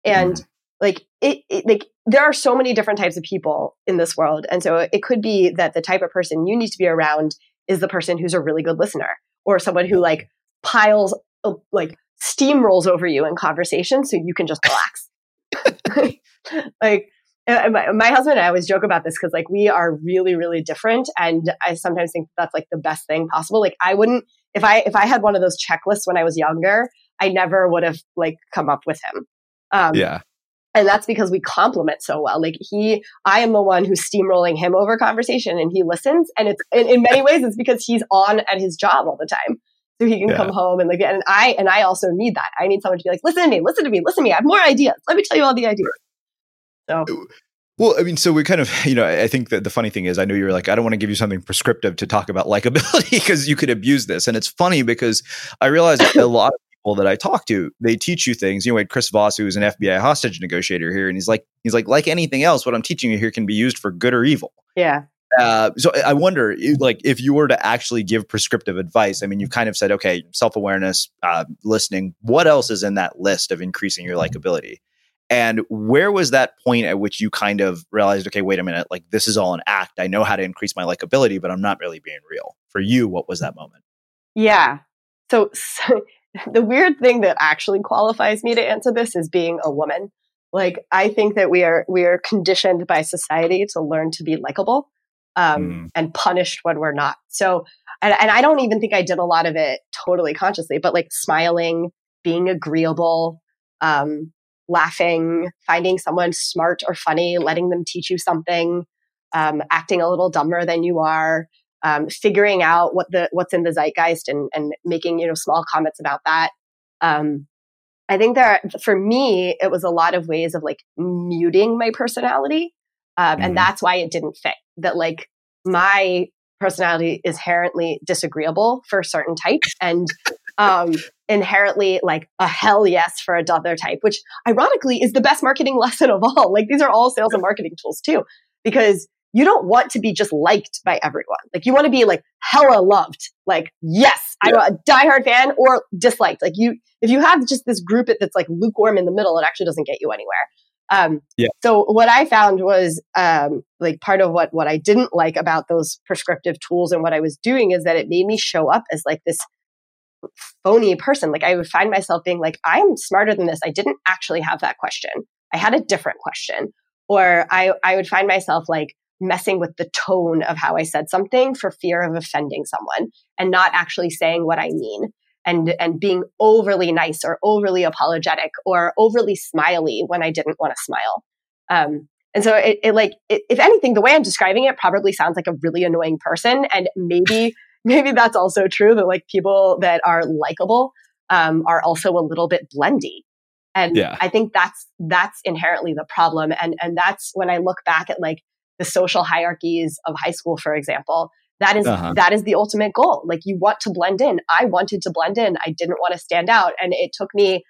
And mm-hmm like it, it, like there are so many different types of people in this world and so it could be that the type of person you need to be around is the person who's a really good listener or someone who like piles uh, like steamrolls over you in conversation so you can just relax. Like my, my, husband and I always joke about this because like we are really really different and I sometimes think that's like the best thing possible. Like I wouldn't if I if I had one of those checklists when I was younger I never would have like come up with him. Um, yeah and that's because we complement so well. Like he, I am the one who's steamrolling him over conversation and he listens. And it's, in, in many ways, it's because he's on at his job all the time. So he can yeah. come home and like, and I, and I also need that. I need someone to be like, listen to me, listen to me, listen to me. I have more ideas. Let me tell you all the ideas. So. Uh, well, I mean, so we kind of, you know, I think that the funny thing is, I know you're like, I don't want to give you something prescriptive to talk about likability because you could abuse this. And it's funny because I realize a lot of people that I talk to, they teach you things. You know, we had Chris Voss, who's an FBI hostage negotiator here, and he's like, he's like, like anything else, what I'm teaching you here can be used for good or evil. Yeah. Uh, so I wonder, like, if you were to actually give prescriptive advice, I mean, you've kind of said, okay, self awareness, uh, listening. What else is in that list of increasing your likability? And where was that point at which you kind of realized, okay, wait a minute, like this is all an act. I know how to increase my likability, but I'm not really being real. For you, what was that moment? Yeah. So, so the weird thing that actually qualifies me to answer this is being a woman. Like I think that we are we are conditioned by society to learn to be likable um, mm. and punished when we're not. So, and, and I don't even think I did a lot of it totally consciously, but like smiling, being agreeable, um, laughing, finding someone smart or funny, letting them teach you something, um, acting a little dumber than you are, um, figuring out what the what's in the zeitgeist and and making you know small comments about that. Um, I think there for me it was a lot of ways of like muting my personality, um, mm-hmm. and that's why it didn't fit. That like my personality is inherently disagreeable for certain types and um, inherently like a hell yes for another type, which ironically is the best marketing lesson of all. Like these are all sales and marketing tools too, because you don't want to be just liked by everyone. Like you want to be like hella loved. Like, yes, yeah. I'm a diehard fan or disliked. Like you, if you have just this group that's like lukewarm in the middle, it actually doesn't get you anywhere. Um, yeah. So what I found was, um, like part of what, what I didn't like about those prescriptive tools and what I was doing is that it made me show up as like this phony person. Like I would find myself being like, I'm smarter than this. I didn't actually have that question. I had a different question. Or I, I would find myself like, messing with the tone of how I said something for fear of offending someone and not actually saying what I mean and and being overly nice or overly apologetic or overly smiley when I didn't want to smile. Um, and so it, it like it, if anything, the way I'm describing it probably sounds like a really annoying person, and maybe maybe that's also true that like people that are likable um, are also a little bit blendy. And yeah. I think that's that's inherently the problem. And and that's when I look back at like the social hierarchies of high school, for example. That is, uh-huh. that is the ultimate goal. Like you want to blend in. I wanted to blend in. I didn't want to stand out. And it took me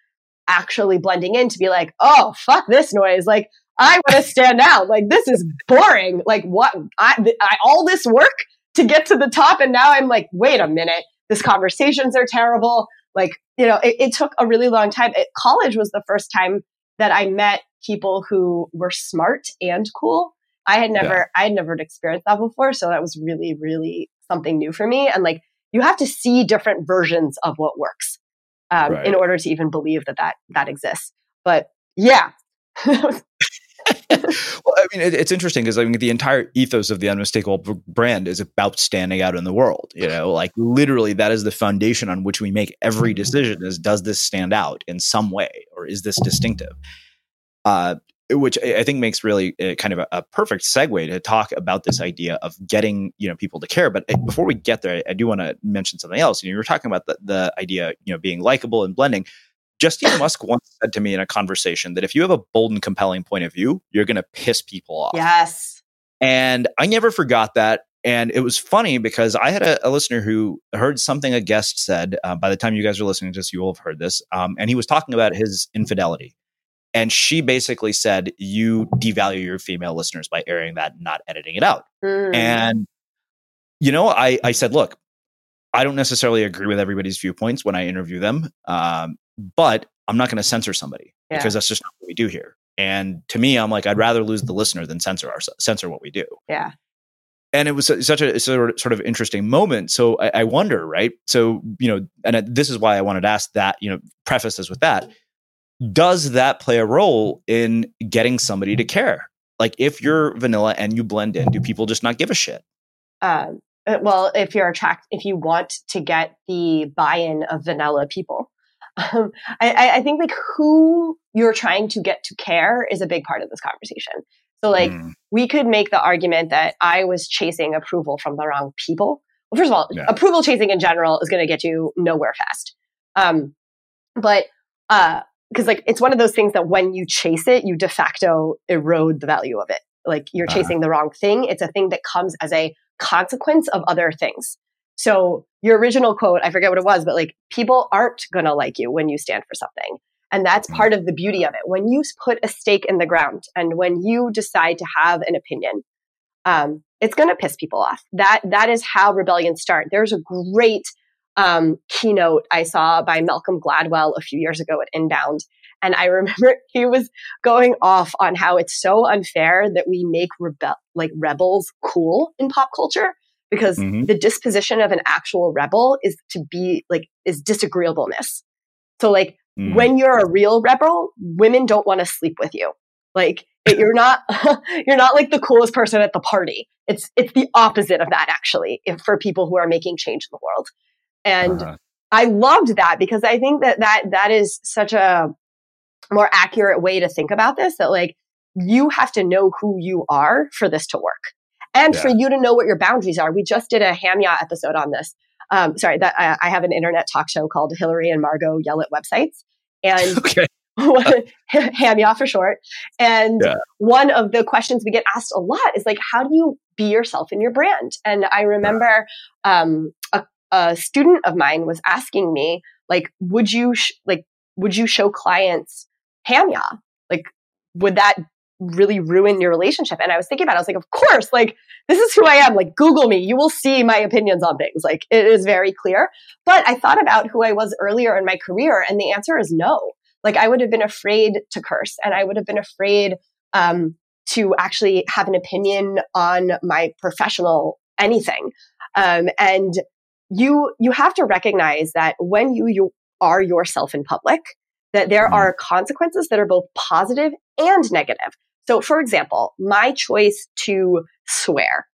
actually blending in to be like, oh, fuck this noise. Like I want to stand out. Like this is boring. Like what? I, I all this work to get to the top, and now I'm like, wait a minute. This conversations are terrible. Like you know, it, it took a really long time. It, college was the first time that I met people who were smart and cool. I had never, yeah. I had never experienced that before. So that was really, really something new for me. And like, you have to see different versions of what works um, right. in order to even believe that that that exists. But yeah. well, I mean, it, it's interesting because I mean, the entire ethos of the unmistakable brand is about standing out in the world. You know, like literally, that is the foundation on which we make every decision: is does this stand out in some way, or is this distinctive? Uh, which I think makes really uh, kind of a, a, perfect segue to talk about this idea of getting you know people to care. But uh, before we get there, I, I do want to mention something else. You, know, you were talking about the, the idea, you know, being likable and blending. Justine Musk once said to me in a conversation that if you have a bold and compelling point of view, you're going to piss people off. Yes. And I never forgot that. And it was funny because I had a, a listener who heard something a guest said. Uh, by the time you guys are listening to this, you will have heard this. Um, and he was talking about his infidelity and she basically said, You devalue your female listeners by airing that, and not editing it out. Mm. And, you know, I, I said, Look, I don't necessarily agree with everybody's viewpoints when I interview them, um, but I'm not going to censor somebody yeah. because that's just not what we do here. And to me, I'm like, I'd rather lose the listener than censor our, censor what we do. Yeah. And it was such a sort of interesting moment. So I, I wonder, right? So you know, and this is why I wanted to ask that. You know, preface this with that does that play a role in getting somebody to care? Like if you're vanilla and you blend in, do people just not give a shit? Um, uh, well, if you're attract, if you want to get the buy-in of vanilla people, um, I, I, think like who you're trying to get to care is a big part of this conversation. So like mm. we could make the argument that I was chasing approval from the wrong people. Well, first of all, yeah. approval chasing in general is going to get you nowhere fast. Um, but uh, because like it's one of those things that when you chase it, you de facto erode the value of it. Like you're uh-huh. chasing the wrong thing. It's a thing that comes as a consequence of other things. So your original quote, I forget what it was, but like people aren't going to like you when you stand for something. And that's mm. part of the beauty of it. When you put a stake in the ground and when you decide to have an opinion, um, it's going to piss people off. That that is how rebellions start. There's a great um, keynote I saw by Malcolm Gladwell a few years ago at Inbound. And I remember he was going off on how it's so unfair that we make rebe- like rebels cool in pop culture because mm-hmm. the disposition of an actual rebel is to be like is disagreeableness. So like mm-hmm. when you're a real rebel, women don't want to sleep with you. Like it, you're not you're not like the coolest person at the party. It's it's the opposite of that actually if, for people who are making change in the world. And uh-huh. I loved that because I think that that, that is such a more accurate way to think about this that like you have to know who you are for this to work and yeah. for you to know what your boundaries are. We just did a Hamya episode on this. Um, sorry, that I, I, have an internet talk show called Hillary and Margo Yell at Websites. And okay. Hamya for short. And yeah. one of the questions we get asked a lot is like, how do you be yourself in your brand? And I remember um, a a student of mine was asking me, like, would you, sh- like, would you show clients Hamya? Like, would that really ruin your relationship? And I was thinking about it. I was like, of course, like, this is who I am. Like, Google me. You will see my opinions on things. Like, it is very clear. But I thought about who I was earlier in my career, and the answer is no. Like, I would have been afraid to curse, and I would have been afraid um, to actually have an opinion on my professional anything. Um, and you you have to recognize that when you you are yourself in public that there mm-hmm. are consequences that are both positive and negative so for example my choice to swear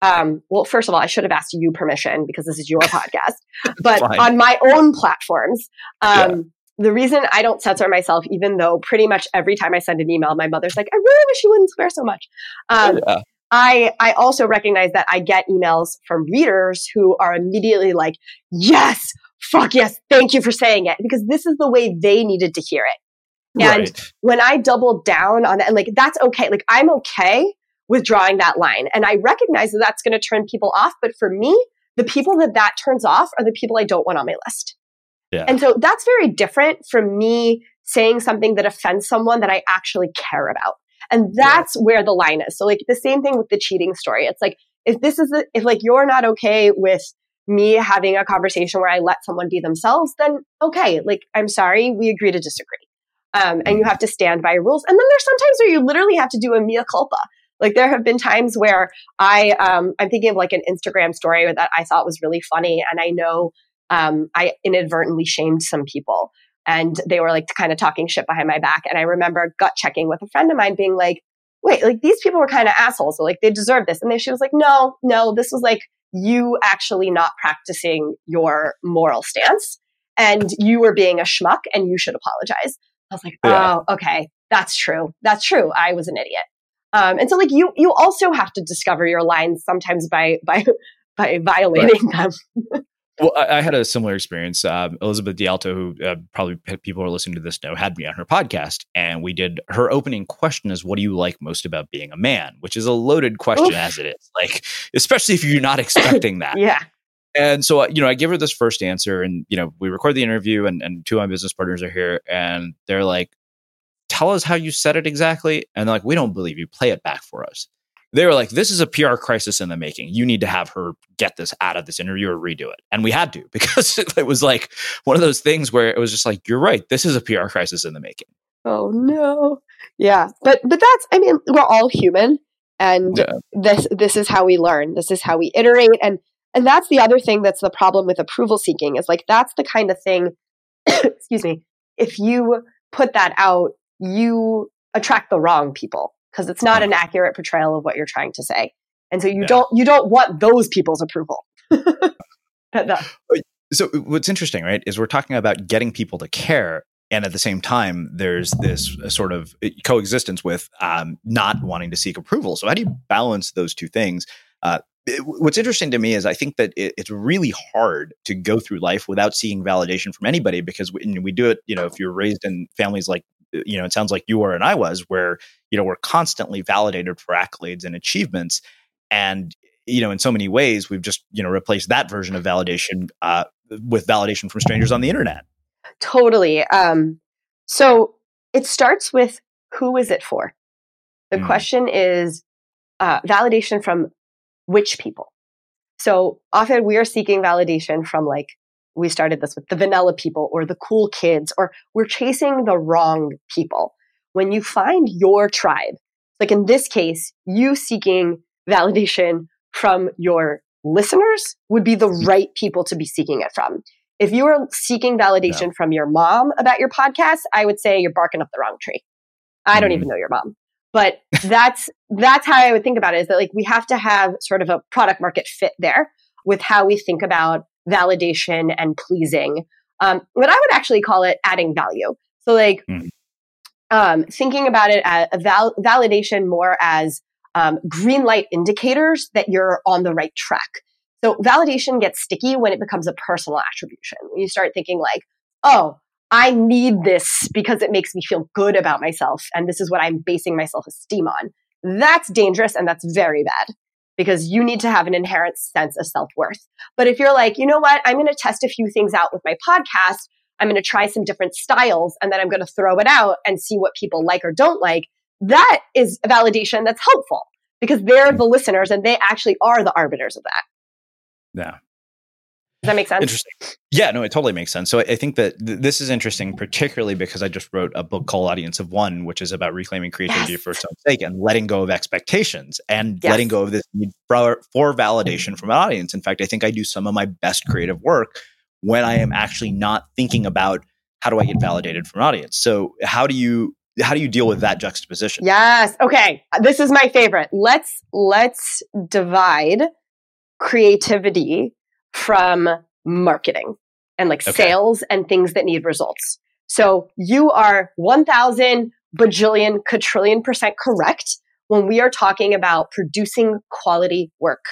um, well first of all i should have asked you permission because this is your podcast but Fine. on my own platforms um, yeah. the reason i don't censor myself even though pretty much every time i send an email my mother's like i really wish you wouldn't swear so much um, yeah. I, I also recognize that I get emails from readers who are immediately like, yes, fuck yes, thank you for saying it, because this is the way they needed to hear it. And right. when I doubled down on that, and like, that's okay. Like, I'm okay with drawing that line. And I recognize that that's going to turn people off. But for me, the people that that turns off are the people I don't want on my list. Yeah. And so that's very different from me saying something that offends someone that I actually care about. And that's where the line is. So like the same thing with the cheating story. It's like, if this is, the, if like you're not okay with me having a conversation where I let someone be themselves, then okay, like I'm sorry, we agree to disagree. Um, and you have to stand by rules. And then there's sometimes where you literally have to do a mea culpa. Like there have been times where I, um, I'm thinking of like an Instagram story that I thought was really funny. And I know, um, I inadvertently shamed some people and they were like kind of talking shit behind my back. And I remember gut checking with a friend of mine being like, wait, like these people were kind of assholes. So like they deserve this. And then she was like, no, no, this was like you actually not practicing your moral stance and you were being a schmuck and you should apologize. I was like, yeah. oh, okay, that's true. That's true. I was an idiot. Um, and so like you, you also have to discover your lines sometimes by, by, by violating right. them. well, I, I, had a similar experience. Um, Elizabeth DiAlto, who uh, probably people who are listening to this know, had me on her podcast, and we did her opening question is, "What do you like most about being a man?" Which is a loaded question Oof. as it is, like especially if you're not expecting that. yeah. And so, uh, you know, I give her this first answer, and you know, we record the interview, and, and two of my business partners are here, and they're like, "Tell us how you said it exactly," and they're like, "We don't believe you. Play it back for us." They were like, "This is a PR crisis in the making. You need to have her get this out of this interview or redo it." And we had to because it was like one of those things where it was just like, "You're right. This is a PR crisis in the making." Oh no, yeah, but but that's. I mean, we're all human, and yeah. this this is how we learn. This is how we iterate and and that's the other thing that's the problem with approval seeking is like that's the kind of thing, excuse me, if you put that out, you attract the wrong people because it's not an accurate portrayal of what you're trying to say. And so you yeah. don't you don't want those people's approval. so what's interesting, right, is we're talking about getting people to care and at the same time there's this sort of coexistence with um, not wanting to seek approval so how do you balance those two things uh, it, what's interesting to me is I think that it, it's really hard to go through life without seeking validation from anybody because we, we do it, you know, if you're raised in families like, uh, you know, it sounds like you were and I was, where, you know, we're constantly validated for accolades and achievements. And, you know, in so many ways, we've just, you know, replaced that version of validation uh, with validation from strangers on the internet. Totally. Um, so it starts with who is it for? The mm. question is uh, validation from which people. So often we are seeking validation from like, we started this with the vanilla people or the cool kids, or we're chasing the wrong people. When you find your tribe, like in this case, you seeking validation from your listeners would be the right people to be seeking it from. If you are seeking validation no. from your mom about your podcast, I would say you're barking up the wrong tree. I don't mm-hmm. even know your mom. But that's that's how I would think about it is that like we have to have sort of a product market fit there with how we think about validation and pleasing. Um, what I would actually call it adding value. So like mm. um, thinking about it as a val- validation more as um, green light indicators that you're on the right track. So validation gets sticky when it becomes a personal attribution. When you start thinking like, oh, I need this because it makes me feel good about myself. And this is what I'm basing my self esteem on. That's dangerous and that's very bad because you need to have an inherent sense of self worth. But if you're like, you know what, I'm going to test a few things out with my podcast. I'm going to try some different styles and then I'm going to throw it out and see what people like or don't like. That is a validation that's helpful because they're the listeners and they actually are the arbiters of that. Yeah. Does that make sense? Interesting. Yeah, no, it totally makes sense. So I think that th- this is interesting, particularly because I just wrote a book called Audience of One, which is about reclaiming creativity yes. for its own sake and letting go of expectations and yes. letting go of this need for, for validation from an audience. In fact, I think I do some of my best creative work when I am actually not thinking about how do I get validated from an audience. So how do you how do you deal with that juxtaposition? Yes. Okay. This is my favorite. Let's let's divide creativity from marketing and like okay. sales and things that need results. So you are 1000 bajillion quadrillion percent correct when we are talking about producing quality work.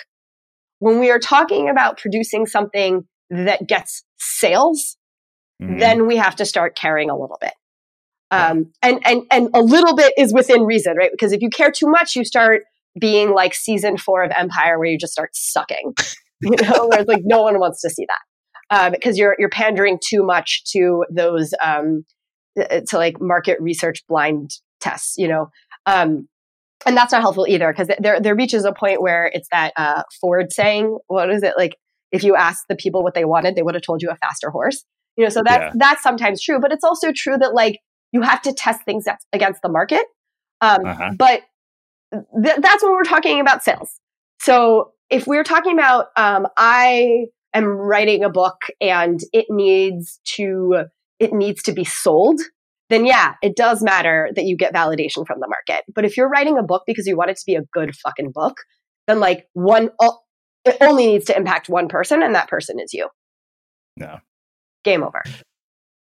When we are talking about producing something that gets sales, mm-hmm. then we have to start caring a little bit. Um, and, and, and a little bit is within reason, right? Because if you care too much, you start being like season four of Empire where you just start sucking. you know, where it's like no one wants to see that uh, because you're you're pandering too much to those um, to like market research blind tests. You know, um, and that's not helpful either because there there reaches a point where it's that uh, Ford saying, "What is it like?" If you asked the people what they wanted, they would have told you a faster horse. You know, so that Yeah. that's sometimes true, but it's also true that like you have to test things that's against the market. Um, Uh-huh. But th- that's when we're talking about sales. So if we're talking about, um, I am writing a book and it needs to it needs to be sold, then yeah, it does matter that you get validation from the market. But if you're writing a book because you want it to be a good fucking book, then like one, it only needs to impact one person, and that person is you. No. Game over.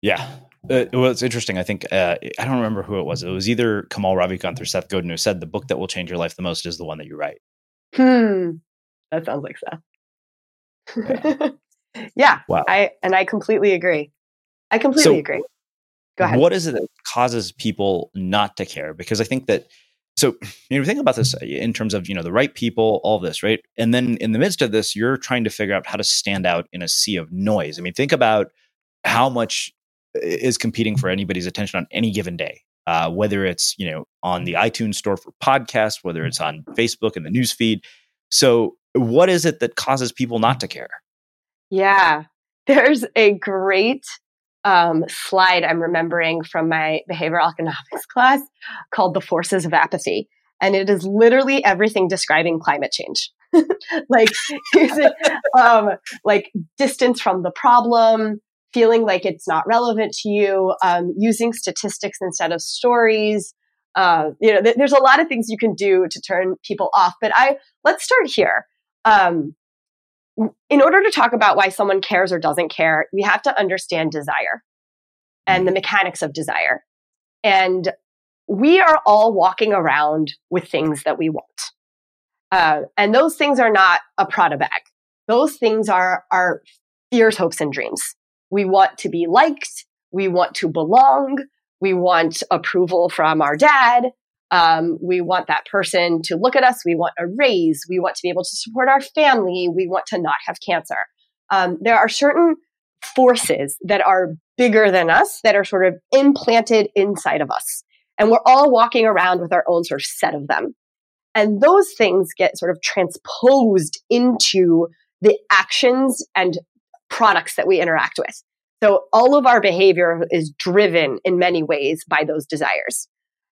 Yeah. Uh, well, it's interesting. I think uh, I don't remember who it was. It was either Kamal Ravikant or Seth Godin who said the book that will change your life the most is the one that you write. Hmm. That sounds like Seth. yeah. Wow. I and I completely agree. I completely So- agree. Go ahead. What is it that causes people not to care? Because I think that so you know think about this in terms of you know the right people, all this, right? And then in the midst of this, you're trying to figure out how to stand out in a sea of noise. I mean, think about how much is competing for anybody's attention on any given day. Uh, whether it's you know on the iTunes store for podcasts, whether it's on Facebook and the news feed. So, what is it that causes people not to care? Yeah. There's a great um, slide I'm remembering from my behavioral economics class called The Forces of Apathy. And it is literally everything describing climate change. like, um, like distance from the problem, feeling like it's not relevant to you, um, using statistics instead of stories. Uh, you know, th- there's a lot of things you can do to turn people off. But I let's start here. Um, in order to talk about why someone cares or doesn't care, we have to understand desire and the mechanics of desire. And we are all walking around with things that we want. Uh, and those things are not a Prada bag. Those things are our fears, hopes, and dreams. We want to be liked. We want to belong. We want approval from our dad. Um, we want that person to look at us. We want a raise. We want to be able to support our family. We want to not have cancer. Um, there are certain forces that are bigger than us that are sort of implanted inside of us. And we're all walking around with our own sort of set of them. And those things get sort of transposed into the actions and products that we interact with. So all of our behavior is driven in many ways by those desires.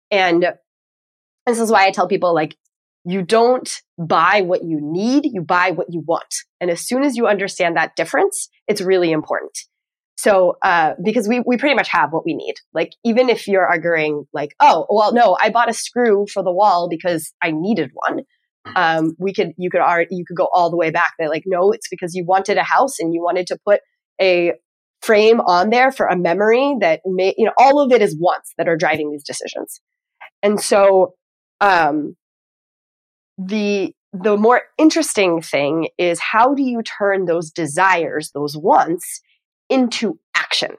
And this is why I tell people like, you don't buy what you need, you buy what you want. And as soon as you understand that difference, it's really important. So, uh, because we, we pretty much have what we need. Like, even if you're arguing like, oh, well, no, I bought a screw for the wall because I needed one. Um, we could, you could, already, you could go all the way back. They're like, no, it's because you wanted a house and you wanted to put a frame on there for a memory that may, you know, all of it is wants that are driving these decisions. And so, um, the the more interesting thing is how do you turn those desires, those wants, into action?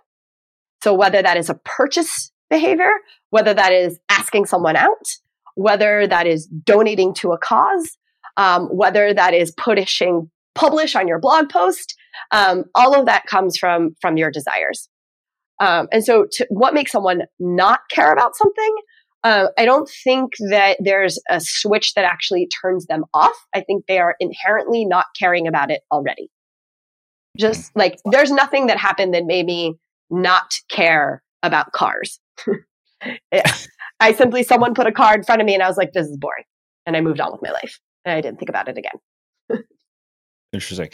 So whether that is a purchase behavior, whether that is asking someone out, whether that is donating to a cause, um, whether that is pushing publish on your blog post, um, all of that comes from from your desires. Um, and so, to, what makes someone not care about something? Uh, I don't think that there's a switch that actually turns them off. I think they are inherently not caring about it already. Just like there's nothing that happened that made me not care about cars. I simply, someone put a car in front of me and I was like, this is boring. And I moved on with my life and I didn't think about it again. Interesting.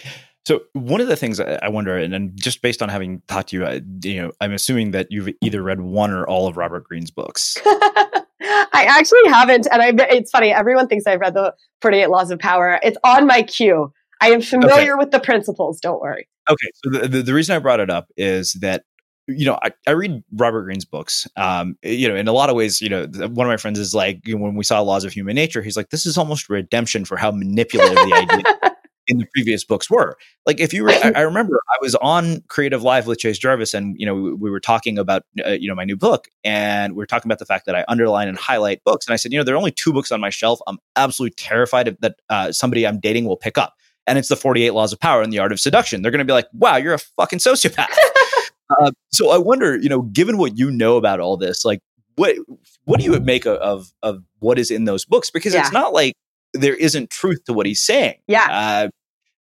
So one of the things I wonder, and then just based on having talked to you, I, you know, I'm assuming that you've either read one or all of Robert Greene's books. I actually haven't. And I, it's funny. Everyone thinks I've read the 48 Laws of Power. It's on my queue. I am familiar with the principles. Don't worry. Okay, so the, the the reason I brought it up is that you know I, I read Robert Greene's books. Um, you know, in a lot of ways, you know, one of my friends is like, you know, when we saw Laws of Human Nature, he's like, this is almost redemption for how manipulative the idea in the previous books were. Like, if you, re- I, I remember I was on CreativeLive with Chase Jarvis, and you know, we, we were talking about uh, you know my new book, and we were talking about the fact that I underline and highlight books, and I said, you know, there are only two books on my shelf. I'm absolutely terrified of, that uh, somebody I'm dating will pick up and it's the 48 laws of power and the art of seduction they're going to be like wow you're a fucking sociopath uh, so i wonder you know given what you know about all this like what what do you make of of, of what is in those books? Because Yeah. it's not like there isn't truth to what he's saying. Yeah.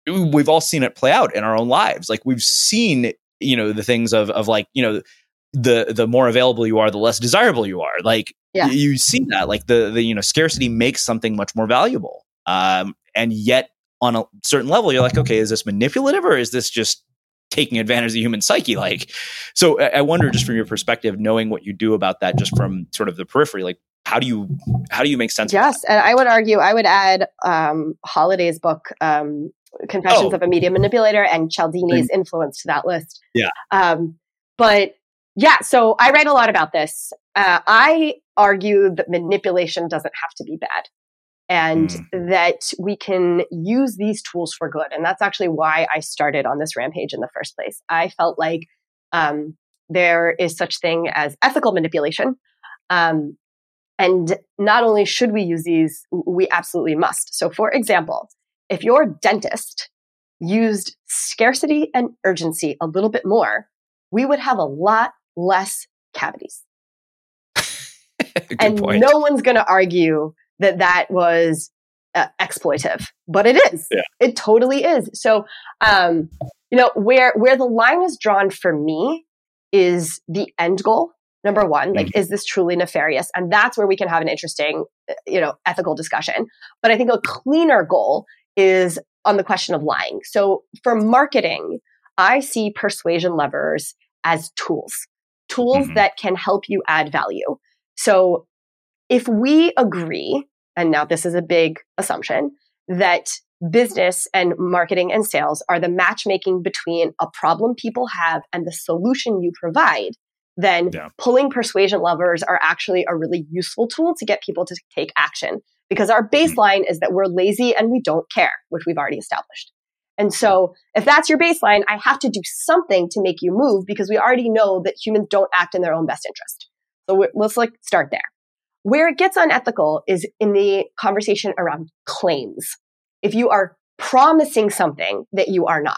Uh, we've all seen it play out in our own lives. Like we've seen, you know, the things of of like, you know, the the more available you are, the less desirable you are. Like Yeah. you, you see that. Like the the you know scarcity makes something much more valuable. Um, and yet on a certain level, you're like, okay, is this manipulative or is this just taking advantage of the human psyche? Like, so I I wonder, just from your perspective, knowing what you do about that, just from sort of the periphery, like how do you how do you make sense? of Yes, and I would argue I would add um, Holiday's book, um, Confessions Oh. of a Media Manipulator, and Cialdini's influence to that list. Yeah. Um, but yeah, so I write a lot about this. Uh, I argue that manipulation doesn't have to be bad and that we can use these tools for good. And that's actually why I started on this rampage in the first place. I felt like um, there is such thing as ethical manipulation. Um, and not only should we use these, we absolutely must. So, for example, if your dentist used scarcity and urgency a little bit more, we would have a lot less cavities. And point. no one's going to argue that that was uh, exploitive, but it is. Yeah. It totally is. So, um, you know, where where the line is drawn for me is the end goal. Number one, like, Mm-hmm. is this truly nefarious? And that's where we can have an interesting, uh, you know, ethical discussion. But I think a cleaner goal is on the question of lying. So for marketing, I see persuasion levers as tools, tools Mhm. that can help you add value. So if we agree, and now this is a big assumption, that business and marketing and sales are the matchmaking between a problem people have and the solution you provide, then Yeah. pulling persuasion levers are actually a really useful tool to get people to take action because our mm-hmm. baseline is that we're lazy and we don't care, which we've already established. And so if that's your baseline, I have to do something to make you move because we already know that humans don't act in their own best interest. So let's like start there. Where it gets unethical is in the conversation around claims. If you are promising something that you are not,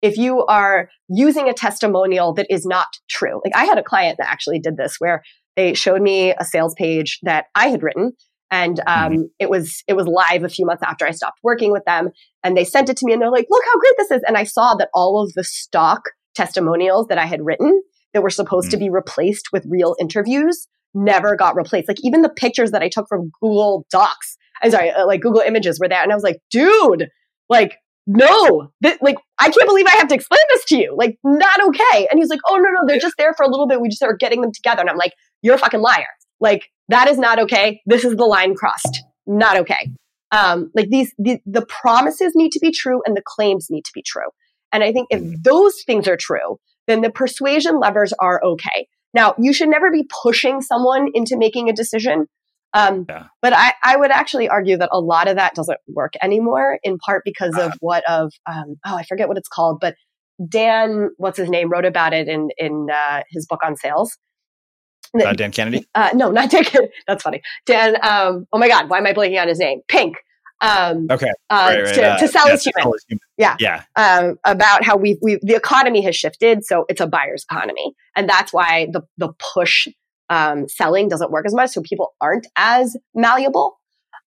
if you are using a testimonial that is not true. Like I had a client that actually did this where they showed me a sales page that I had written and um, it was it was live a few months after I stopped working with them and they sent it to me and they're like, "Look how great this is." And I saw that all of the stock testimonials that I had written that were supposed to be replaced with real interviews never got replaced. Like even the pictures that I took from Google Docs, I'm sorry, uh, like Google Images were there, and I was like, dude, like no, th- like I can't believe I have to explain this to you. Like not okay. And he's like, oh no no, they're just there for a little bit. We just are getting them together, and I'm like, you're a fucking liar. Like that is not okay. This is the line crossed. Not okay. Um, like these, the, the promises need to be true and the claims need to be true. And I think if those things are true, then the persuasion levers are okay. Now, you should never be pushing someone into making a decision. Um, Yeah. But I, I would actually argue that a lot of that doesn't work anymore, in part because of what of um, oh I forget what it's called, but Dan, what's his name, wrote about it in in uh, his book on sales. Uh, Dan Kennedy. Uh, no, not Dan. That's funny. Dan. Um, oh my God, why am I blanking on his name? Pink. Um, Okay. uh, Right, right, to, uh, to sell yeah, to human. sell human. Yeah. Yeah. Um, about how we we the economy has shifted, so it's a buyer's economy, and that's why the the push um, selling doesn't work as much. So people aren't as malleable.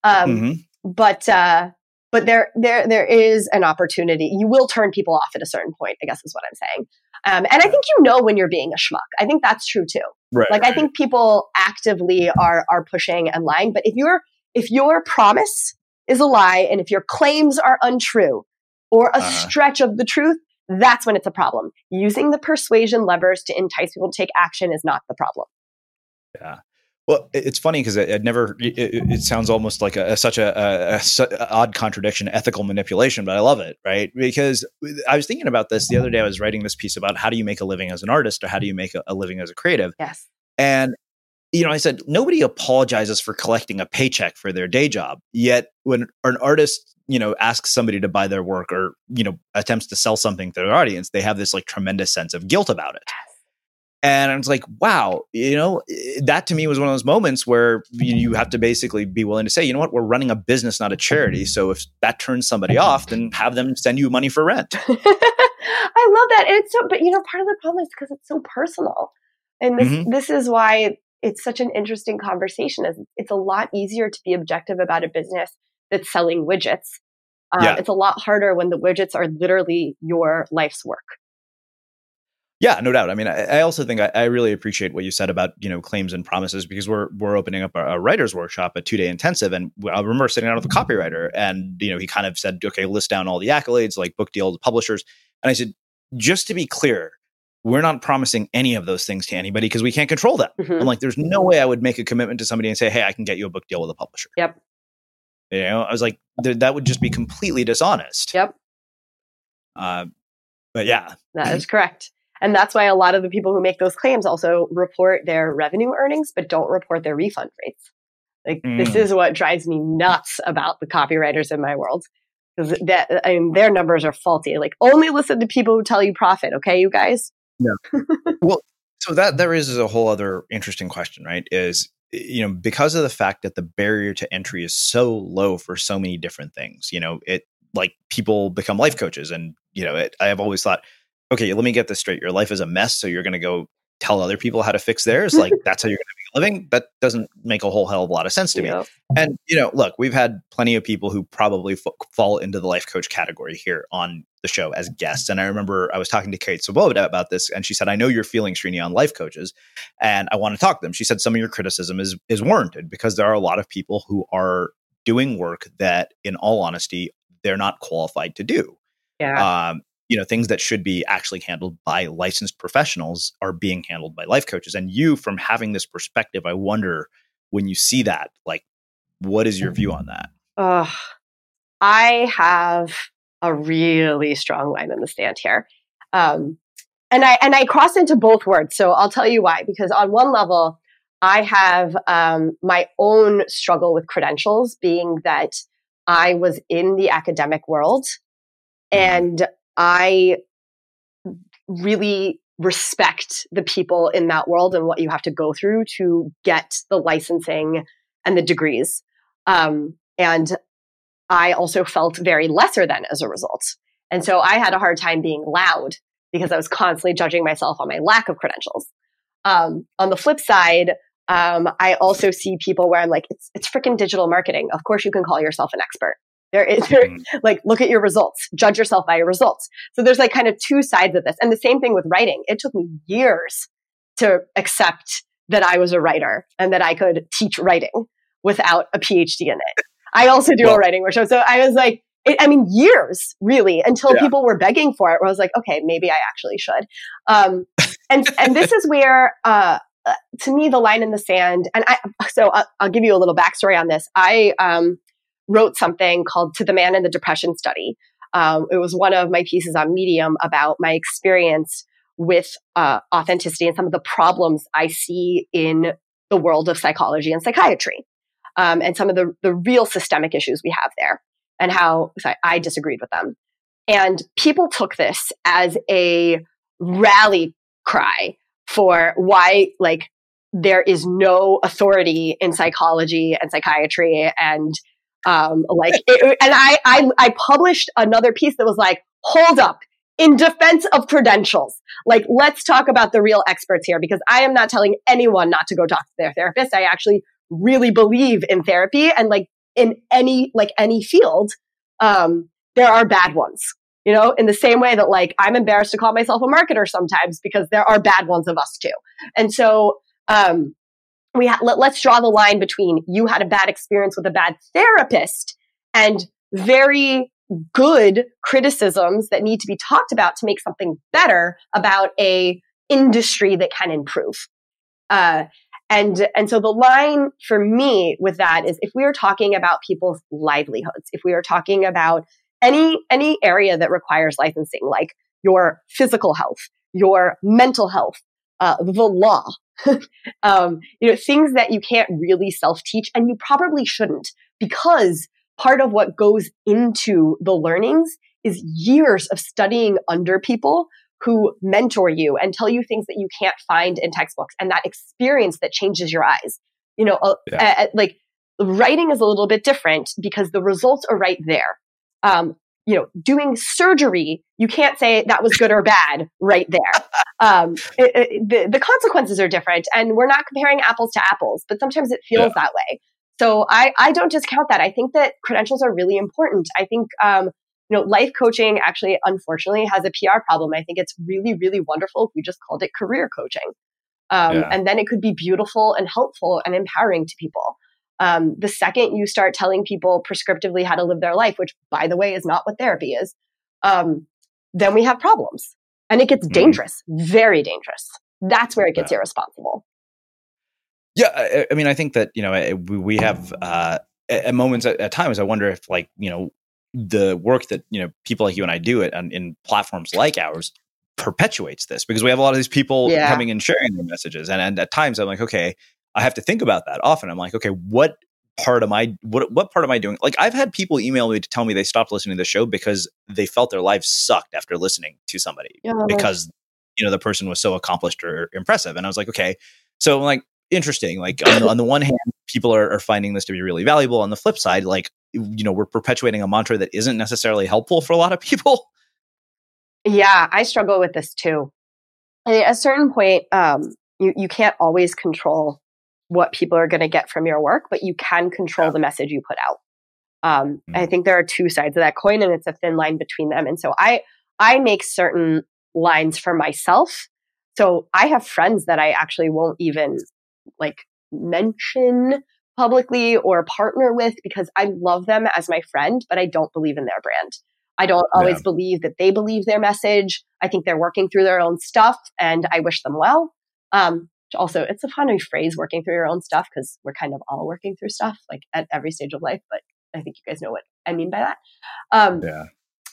Um, Mhm. But uh, but there there there is an opportunity. You will turn people off at a certain point. I guess is what I'm saying. Um, and I think you know when you're being a schmuck. I think that's true too. Right. Like I think people actively are are pushing and lying. But if your if your promise is a lie and if your claims are untrue or a Uh-huh. stretch of the truth, that's when it's a problem. Using the persuasion levers to entice people to take action is not the problem. Yeah. Well, it's funny because it, it never. It, it sounds almost like a, such a, a, a su- odd contradiction, ethical manipulation, but I love it, right? Because I was thinking about this the other day. I was writing this piece about how do you make a living as an artist, or how do you make a, a living as a creative, Yes. and you know, I said nobody apologizes for collecting a paycheck for their day job. Yet, when an artist, you know, asks somebody to buy their work or you know attempts to sell something to their audience, they have this like tremendous sense of guilt about it. And I was like, wow, you know, eh, that to me was one of those moments where you, have to basically be willing to say, you know what, we're running a business, not a charity. So if that turns somebody off, then have them send you money for rent. I love that. And it's so, but you know, part of the problem is because it's so personal. And this, Mhm. this is why it's such an interesting conversation. It's, it's a lot easier to be objective about a business that's selling widgets. Um, yeah. It's a lot harder when the widgets are literally your life's work. Yeah, no doubt. I mean, I, I also think I, I, really appreciate what you said about you know claims and promises because we're we're opening up a, a writers workshop, a two day intensive, and I remember sitting down with a copywriter, and you know he kind of said, okay, list down all the accolades, like book deal, the publishers, and I said, just to be clear, we're not promising any of those things to anybody because we can't control that. Mm-hmm. I'm like, there's no way I would make a commitment to somebody and say, hey, I can get you a book deal with a publisher. Yep. You know, I was like, th- that would just be completely dishonest. Yep. Uh, but yeah, that is correct. And that's why a lot of the people who make those claims also report their revenue earnings, but don't report their refund rates. Like mm. this is what drives me nuts about the copywriters in my world. Because that I mean their numbers are faulty. Like only listen to people who tell you profit, okay, you guys? Yeah. well, so that there is a whole other interesting question, right? Is you know, because of the fact that the barrier to entry is so low for so many different things, you know, it like people become life coaches and you know, it, I have always thought okay, let me get this straight. Your life is a mess, so you're going to go tell other people how to fix theirs. Like that's how you're going to be living. That doesn't make a whole hell of a lot of sense to yeah. me. And you know, look, we've had plenty of people who probably f- fall into the life coach category here on the show as guests. And I remember I was talking to Kate Swoboda about this, and she said, "I know you're feeling Srini on life coaches, and I want to talk to them." She said some of your criticism is is warranted because there are a lot of people who are doing work that, in all honesty, they're not qualified to do. Yeah. Um, you know things that should be actually handled by licensed professionals are being handled by life coaches. And you from having this perspective i wonder when you see that like what is your view on that? Uh, i have a really strong line in the stand here. Um, and i and i cross into both words so i'll tell you why. Because on one level i have um, my own struggle with credentials being that i was in the academic world mm-hmm. and I really respect the people in that world and what you have to go through to get the licensing and the degrees. Um, and I also felt very lesser than as a result. And so I had a hard time being loud because I was constantly judging myself on my lack of credentials. Um, on the flip side, um, I also see people where I'm like, it's, it's freaking digital marketing. Of course you can call yourself an expert. There is there, mm-hmm. like look at your results, judge yourself by your results. So there's like kind of two sides of this. And the same thing with writing. It took me years to accept that I was a writer and that I could teach writing without a PhD in it. I also do well, a writing workshop. So I was like, it, I mean, years really until yeah. people were begging for it. Where I was like, okay, maybe I actually should. Um, and and this is where, uh, uh, to me, the line in the sand. And I so I'll, I'll give you a little backstory on this. I um, wrote something called To the Man in the Depression Study. Um, it was one of my pieces on Medium about my experience with uh, authenticity and some of the problems I see in the world of psychology and psychiatry, um, and some of the, the real systemic issues we have there, and how sorry, I disagreed with them. And people took this as a rally cry for why, like, there is no authority in psychology and psychiatry and um, like, it, and I, I, I published another piece that was like, hold up, in defense of credentials. Like, let's talk about the real experts here because I am not telling anyone not to go talk to their therapist. I actually really believe in therapy and like in any, like any field, um, there are bad ones. You know, in the same way that like I'm embarrassed to call myself a marketer sometimes because there are bad ones of us too. And so, um, we ha- let, let's draw the line between you had a bad experience with a bad therapist and very good criticisms that need to be talked about to make something better about a industry that can improve. Uh, and and so the line for me with that is if we are talking about people's livelihoods, if we are talking about any any area that requires licensing, like your physical health, your mental health, uh, the law, um, you know, things that you can't really self teach and you probably shouldn't because part of what goes into the learnings is years of studying under people who mentor you and tell you things that you can't find in textbooks and that experience that changes your eyes. You know, uh, yeah. uh, like writing is a little bit different because the results are right there. Um, you know, doing surgery, you can't say that was good or bad right there. Um, it, it, the, the consequences are different and we're not comparing apples to apples, but sometimes it feels yeah. that way. So I, I don't discount that. I think that credentials are really important. I think, um, you know, life coaching actually, unfortunately, has a PR problem. I think it's really, really wonderful if we just called it career coaching. Um, yeah. And then it could be beautiful and helpful and empowering to people. Um, the second you start telling people prescriptively how to live their life, which by the way is not what therapy is, um, then we have problems and it gets mm. dangerous, very dangerous. That's where it gets yeah. irresponsible. Yeah, I, I, mean, I think that you know we have uh, at moments at, at, times. I wonder if like you know the work that you know people like you and I do it on, in platforms like ours perpetuates this because we have a lot of these people yeah. coming and sharing their messages, and, and at times I'm like, okay, I have to think about that often. I'm like, okay, what part am I what what part am I doing? Like I've had people email me to tell me they stopped listening to the show because they felt their lives sucked after listening to somebody yeah. because you know the person was so accomplished or impressive. And I was like, okay. So I'm like interesting. Like on, on the one hand, people are, are finding this to be really valuable. On the flip side, like you know, we're perpetuating a mantra that isn't necessarily helpful for a lot of people. Yeah, I struggle with this too. At a certain point, um, you you can't always control what people are going to get from your work, but you can control the message you put out. Um, mm-hmm. I think there are two sides of that coin, and it's a thin line between them. And so I I make certain lines for myself. So I have friends that I actually won't even like mention publicly or partner with because I love them as my friend, but I don't believe in their brand. I don't always yeah. believe that they believe their message. I think they're working through their own stuff and I wish them well. Um, also, it's a funny phrase, working through your own stuff, because we're kind of all working through stuff like at every stage of life. But I think you guys know what I mean by that. Um, yeah.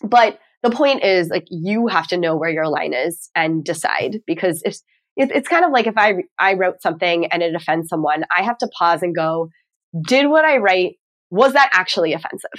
But the point is, like, you have to know where your line is and decide because if it's kind of like if I I wrote something and it offends someone, I have to pause and go, did what I write was that actually offensive?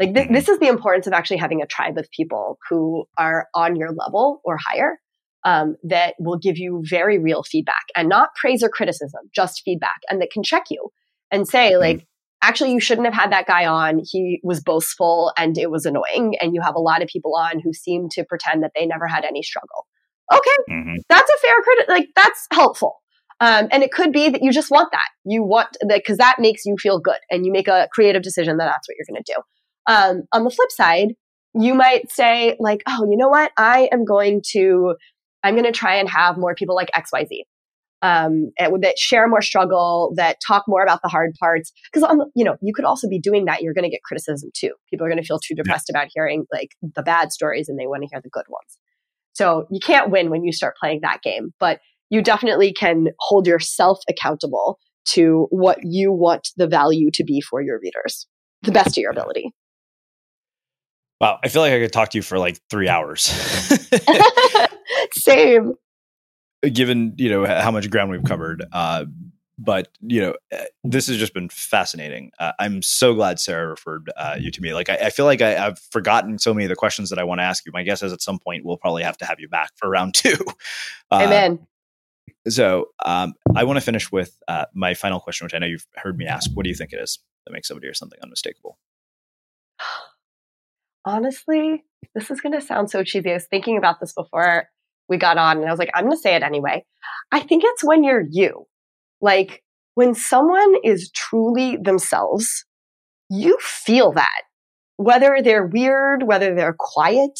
Like th- mm-hmm. this is the importance of actually having a tribe of people who are on your level or higher um, that will give you very real feedback and not praise or criticism, just feedback, and that can check you and say mm-hmm. like. Actually, you shouldn't have had that guy on. He was boastful and it was annoying. And you have a lot of people on who seem to pretend that they never had any struggle. Okay, mm-hmm. that's a fair critic. Like that's helpful. Um, and it could be that you just want that. You want that because that makes you feel good, and you make a creative decision that that's what you're going to do. Um, on the flip side, you might say like, "Oh, you know what? I am going to, I'm going to try and have more people like XYZ Um, that share more struggle, that talk more about the hard parts. Because you know, you could also be doing that. You're going to get criticism too. People are going to feel too depressed yeah. about hearing like the bad stories, and they want to hear the good ones. So you can't win when you start playing that game. But you definitely can hold yourself accountable to what you want the value to be for your readers, the best of your ability. Wow, I feel like I could talk to you for like three hours. Same. Given you know how much ground we've covered, uh, but you know eh, this has just been fascinating uh, i'm so glad sarah referred uh, you to me like i, I feel like I, have forgotten so many of the questions that i want to ask you my guess is at some point we'll probably have to have you back for round two uh, amen so um, I want to finish with uh, my final question, which I know you've heard me ask. What do you think it is that makes somebody or something unmistakable? Honestly, this is going to sound so cheesy. I was thinking about this before we got on, and I was like, I'm going to say it anyway. I think it's when you're you. Like when someone is truly themselves, you feel that. Whether they're weird, whether they're quiet,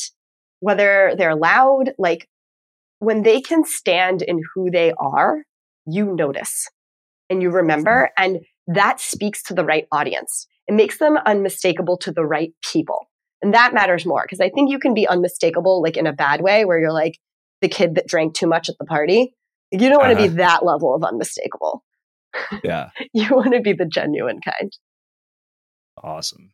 whether they're loud, like when they can stand in who they are, you notice and you remember, and that speaks to the right audience. It makes them unmistakable to the right people. And that matters more because I think you can be unmistakable, like in a bad way, where you're like the kid that drank too much at the party. You don't want to uh-huh. be that level of unmistakable. Yeah. you want to be the genuine kind. Awesome.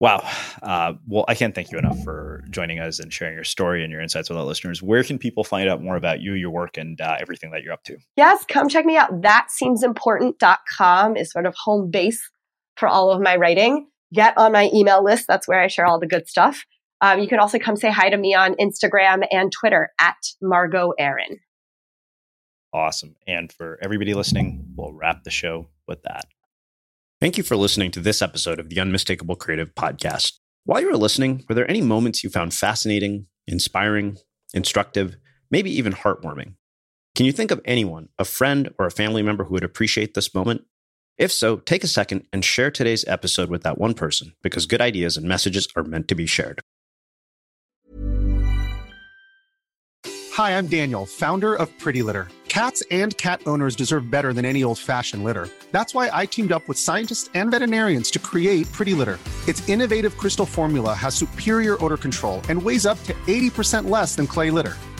Wow. Uh, well, I can't thank you enough for joining us and sharing your story and your insights with our listeners. Where can people find out more about you, your work, and uh, everything that you're up to? Yes, come check me out. That seems important.com is sort of home base for all of my writing. Get on my email list. That's where I share all the good stuff. Um, you can also come say hi to me on Instagram and Twitter at Margo Aaron. Awesome. And for everybody listening, we'll wrap the show with that. Thank you for listening to this episode of the Unmistakable Creative Podcast. While you were listening, were there any moments you found fascinating, inspiring, instructive, maybe even heartwarming? Can you think of anyone, a friend or a family member who would appreciate this moment? If so, take a second and share today's episode with that one person because good ideas and messages are meant to be shared. Hi, I'm Daniel, founder of PrettyLitter. Cats and cat owners deserve better than any old fashioned litter. That's why I teamed up with scientists and veterinarians to create PrettyLitter. Its innovative crystal formula has superior odor control and weighs up to 80% less than clay litter.